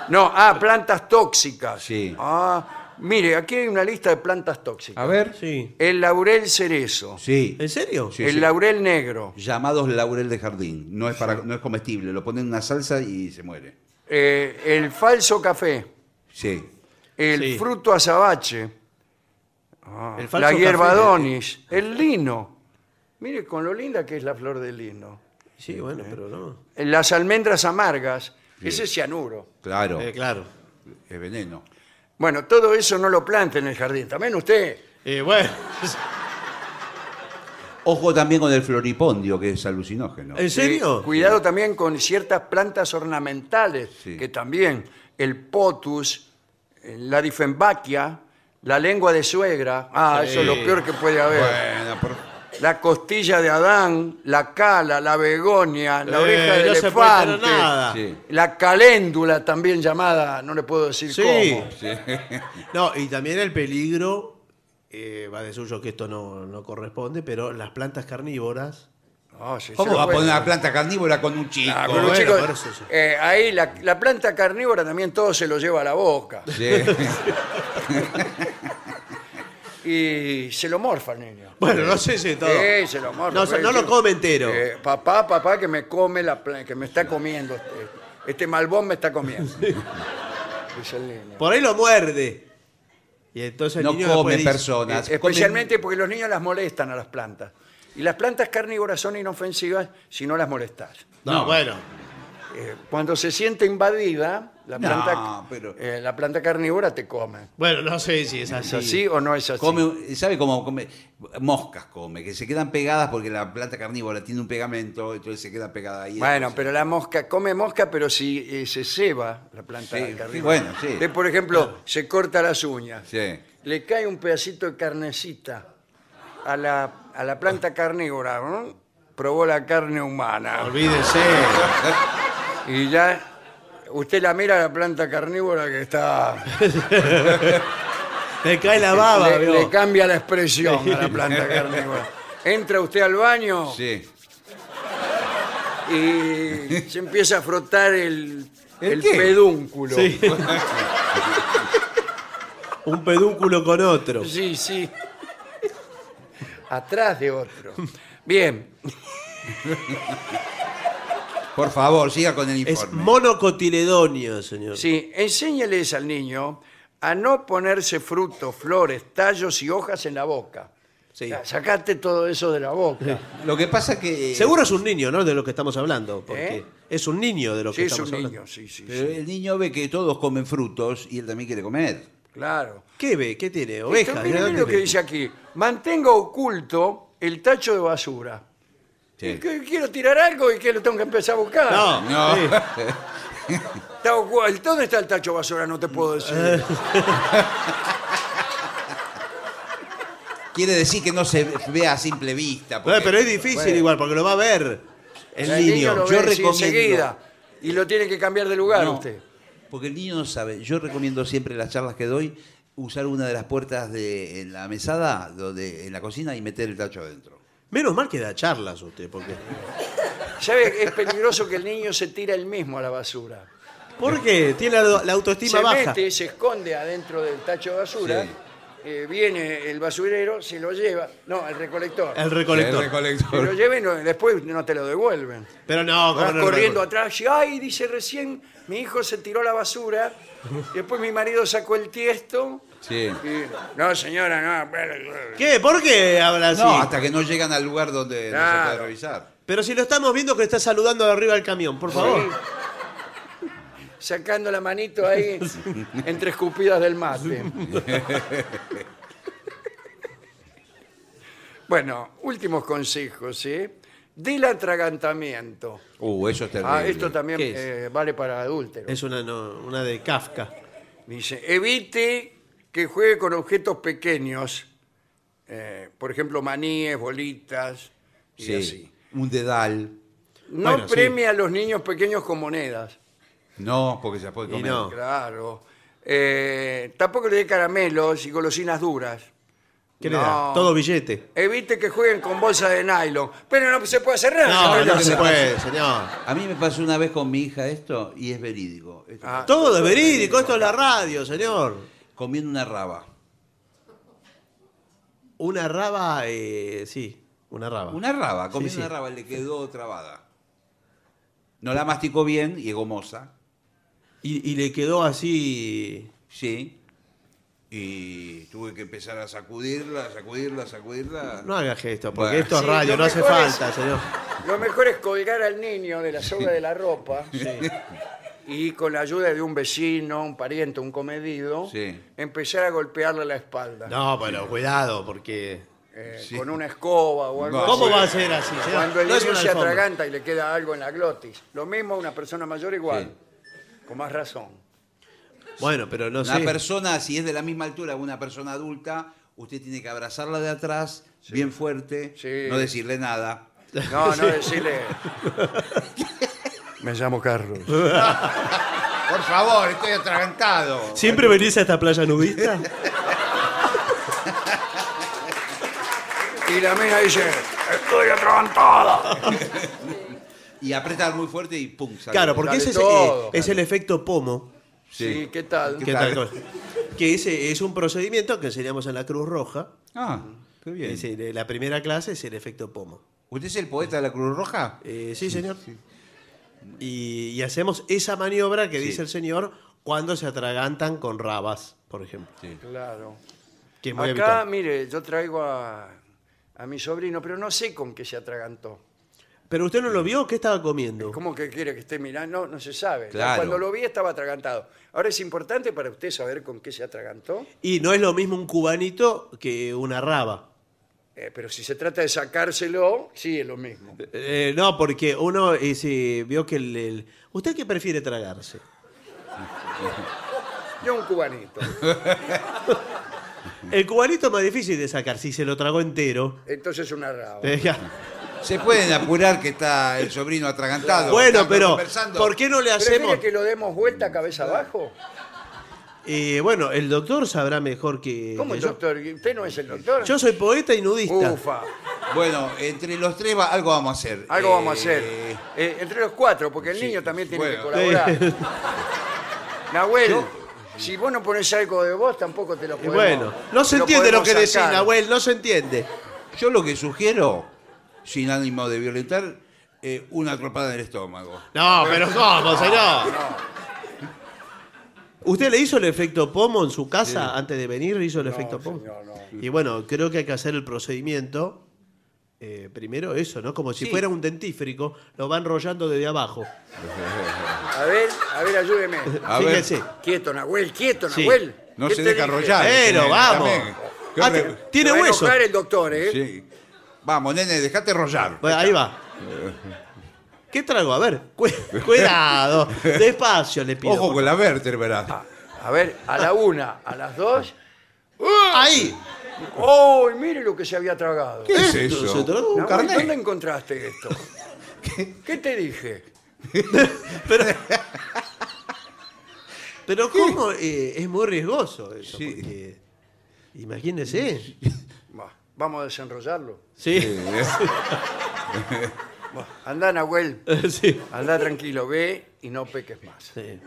No, ah, plantas tóxicas. Sí. Ah, mire, aquí hay una lista de plantas tóxicas. A ver. Sí. El laurel cerezo, Sí. ¿En serio? Sí, el sí. laurel negro, Llamados laurel de jardín. No es, para, no es comestible. Lo ponen en una salsa y se muere. eh, el falso café, Sí. el Sí. fruto azabache, El falso la hierba café. donis, el lino. Mire con lo linda que es la flor del lino. Sí, bueno, pero no. Las almendras amargas, ese es cianuro. Claro. Eh, claro. Es veneno. Bueno, todo eso no lo plante en el jardín. También usted. Eh, bueno. Ojo también con el floripondio, que es alucinógeno. ¿En serio? Cuidado también con ciertas plantas ornamentales, Sí. que también el potus, eh, la difembaquia, la lengua de suegra, ah, eso es lo peor que puede haber. Bueno, por- La costilla de Adán, la cala, la begonia, la Eh, oreja de no se puede tener elefante, nada. Sí. la caléndula también llamada, no le puedo decir Sí. cómo. No, y también el peligro, eh, va de suyo que esto no, no corresponde, pero las plantas carnívoras. Ah, sí, ¿Cómo se va a puede. poner una planta carnívora con un chico? Ah, pero, bueno, chicos, por eso sí. eh, ahí la, la planta carnívora también todo se lo lleva a la boca Sí. y se lo morfa el niño. Bueno, no sé si todo. Sí, se lo morfa. No, no lo come entero. eh, papá, papá, que me come la pla- que me está comiendo este, este malbón me está comiendo. Dice el niño. Por ahí lo muerde. Y entonces el No niño come dice- personas. Eh, especialmente porque los niños las molestan a las plantas. Y las plantas carnívoras son inofensivas si no las molestas. No, No. bueno. Eh, cuando se siente invadida, la No, planta, pero- eh, la planta carnívora te come. Bueno, no sé si es ¿Es así. así o no es así? Come, ¿Sabe cómo come? Moscas come, que se quedan pegadas porque la planta carnívora tiene un pegamento, entonces se queda pegada ahí. Bueno, pero la mosca come mosca, pero si eh, se ceba la planta Sí, carnívora. sí, bueno, sí. Usted, por ejemplo, se corta las uñas. Sí. Le cae un pedacito de carnecita a la, a la planta carnívora. ¿no? Probó la carne humana. Olvídese. Y ya usted la mira a la planta carnívora que está... Le cae la baba, le, le cambia la expresión a la planta carnívora. Entra usted al baño Sí. y se empieza a frotar el, ¿El el qué? pedúnculo. Sí. Un pedúnculo con otro. Sí, sí. Atrás de otro. Bien, Por favor, siga con el Es informe. monocotiledonio, señor. sí, enséñales al niño a no ponerse frutos, flores, tallos y hojas en la boca. Sí. Ya, Sacate todo eso de la boca. Lo que pasa que... Seguro es un niño, ¿no? De lo que estamos hablando. Porque ¿Eh? es un niño de lo que Sí, es estamos un hablando. niño, sí, sí, Pero sí. el niño ve que todos comen frutos y él también quiere comer. Claro. ¿Qué ve? ¿Qué tiene? ¿Ovejas? Esto, ¿De mire dónde lo que ve? dice aquí. Mantenga oculto el tacho de basura. Sí. Que quiero tirar algo y que lo tengo que empezar a buscar. No, No. sí. ¿Dónde está el tacho basura? No te puedo decir. Quiere decir que no se ve a simple vista. No, porque- pero es difícil Bueno. igual, porque lo va a ver el, El niño. lo Yo ve así recomiendo- enseguida y lo tiene que cambiar de lugar No, usted. Porque el niño no sabe. Yo recomiendo siempre en las charlas que doy usar una de las puertas de en la mesada, donde, en la cocina y meter el tacho adentro. Menos mal que da charlas usted, porque... ¿Sabe? Es peligroso que el niño se tira él mismo a la basura. ¿Por qué? Tiene la, la autoestima se baja. mete, se esconde adentro del tacho de basura. Sí. Eh, viene el basurero, se lo lleva. No, el recolector. El recolector. El recolector. Se lo lleva y no- después no te lo devuelven. Pero no, Vas ¿cómo no corriendo recolector? atrás y, ay, dice recién, mi hijo se tiró a la basura. y después mi marido sacó el tiesto. Sí. y, no, señora, no. pero- ¿Qué? ¿Por qué habla así? No, hasta que no llegan al lugar donde no se Claro. puede revisar. Pero si lo estamos viendo que está saludando de arriba del camión, por favor. Sí. Sacando la manito ahí entre escupidas del mate. Bueno, últimos consejos, ¿sí? Del atragantamiento. Uh, eso es terrible. Ah, esto también ¿Qué es? eh, vale para adúlteros. Es una, no, una de Kafka. Dice, evite que juegue con objetos pequeños, eh, por ejemplo, maníes, bolitas y Sí. así. Un dedal. No Bueno, sí. premie a los niños pequeños con monedas. No, porque se puede Y comer. no. Claro. Eh, tampoco le dé caramelos y golosinas duras. ¿Qué le No. da? Todo billete. Evite que jueguen con bolsa de nylon. Pero no se puede hacer nada. No, no se puede, señor. A mí me pasó una vez con mi hija esto y es verídico. Esto- Ah. Todo es verídico, esto es la radio, señor. Comiendo una raba. Una raba, eh, sí, una raba. Una raba, comiendo Sí, sí. una raba, le quedó trabada. No la masticó bien y es gomosa. Y, y le quedó así. Sí. Y tuve que empezar a sacudirla, sacudirla, sacudirla. No haga gesto, porque Bueno. esto es Sí, radio, lo no hace mejor es- falta, señor. Lo mejor es colgar al niño de la soga de la ropa y con la ayuda de un vecino, un pariente, un comedido, Sí. empezar a golpearle la espalda No, pero cuidado, porque. eh, Sí. con una escoba o algo No. así. ¿Cómo va a ser así, señor? Cuando el No es niño una se alfombra. atraganta y le queda algo en la glotis. Lo mismo una persona mayor igual, con más razón. Bueno, pero no Una sé. persona, si es de la misma altura, una persona adulta, usted tiene que abrazarla de atrás, bien fuerte, Sí. no decirle nada. No, no decirle. Me llamo Carlos. Por favor, estoy atragantado. ¿Siempre venís a esta playa nudista? Y la mina dice, estoy atragantada. Y apretar muy fuerte y pum, sale. Claro, porque Sale ese es, todo. eh, es el efecto pomo. Sí, ¿qué tal? ¿Qué tal? tal? Que ese es un procedimiento que enseñamos en la Cruz Roja. Ah, qué bien. Es el- la primera clase es el efecto pomo. ¿Usted es el poeta de la Cruz Roja? Eh, sí, señor. Y, y hacemos esa maniobra que Sí. dice el señor cuando se atragantan con rabas, por ejemplo. Sí. Claro. Que Acá, habitual. mire, yo traigo a, a mi sobrino, pero no sé con qué se atragantó. Pero usted no lo vio, ¿qué estaba comiendo? ¿Cómo que quiere que esté mirando? No, no se sabe. Claro. Cuando lo vi estaba atragantado. Ahora es importante para usted saber con qué se atragantó, Y no es lo mismo un cubanito que una raba. eh, pero si se trata de sacárselo, sí es lo mismo. Eh, no, porque uno eh, se vio que el, el- ¿Usted qué prefiere tragarse? Yo un cubanito. El cubanito es más difícil de sacar, si se lo tragó entero. Entonces una raba. Se pueden apurar que está el sobrino atragantado. Bueno, pero conversando. ¿por qué no le hacemos? ¿Prefiere que lo demos vuelta cabeza abajo? Eh, bueno, el doctor sabrá mejor que, ¿Cómo el yo. doctor? ¿Usted no es el doctor? Yo soy poeta y nudista. Ufa, Bueno, entre los tres va- algo vamos a hacer. algo vamos a Eh, hacer. Eh, entre los cuatro, porque el sí, niño también tiene que bueno. colaborar. Nahuel, si vos no pones algo de vos, tampoco te lo Y podemos bueno, no se lo entiende lo podemos que decís, sacar. Nahuel, no se entiende. Yo lo que sugiero, sin ánimo de violentar, eh, una atropada en el estómago. No, pero ¿cómo, señor? ¿Usted le hizo el efecto pomo en su casa antes de venir? ¿Le hizo el efecto pomo? señor, no. Y bueno, creo que hay que hacer el procedimiento. eh, primero eso, ¿no? Como si Sí. fuera un dentífrico, lo va enrollando desde abajo. A ver, a ver, ayúdeme. A ver. Fíjese. Quieto, Nahuel, quieto, Sí. Nahuel. No ¿Qué se te deja dije? arrollar. Pero Eh, vamos. también. Qué Ah, re- tiene Se va a hueso. enojar el doctor, ¿eh? Sí. Vamos, nene, dejate rollar. Bueno, ahí va. ¿Qué trago? A ver, cu- cuidado. Despacio le pido. Ojo con la vértebra. A ver, a la una, a las dos. Ahí. ¡Oh! Mire lo que se había tragado. ¿Qué es. Se eso? tragó un Nahuel, carnet. ¿Dónde encontraste esto? ¿Qué te dije? Pero ¿cómo? Eh, es muy riesgoso eso. Sí. porque- imagínese. Vamos a desenrollarlo. Sí. Bah, Anda, Nahuel. sí. Anda tranquilo, ve y no peques más. sí.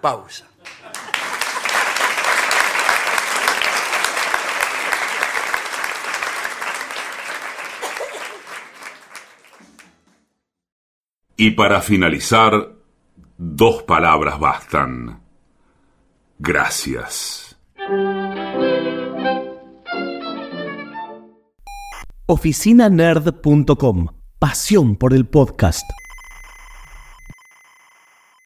Pausa. Y para finalizar, dos palabras bastan. Gracias. oficinanerd.com. Pasión por el podcast.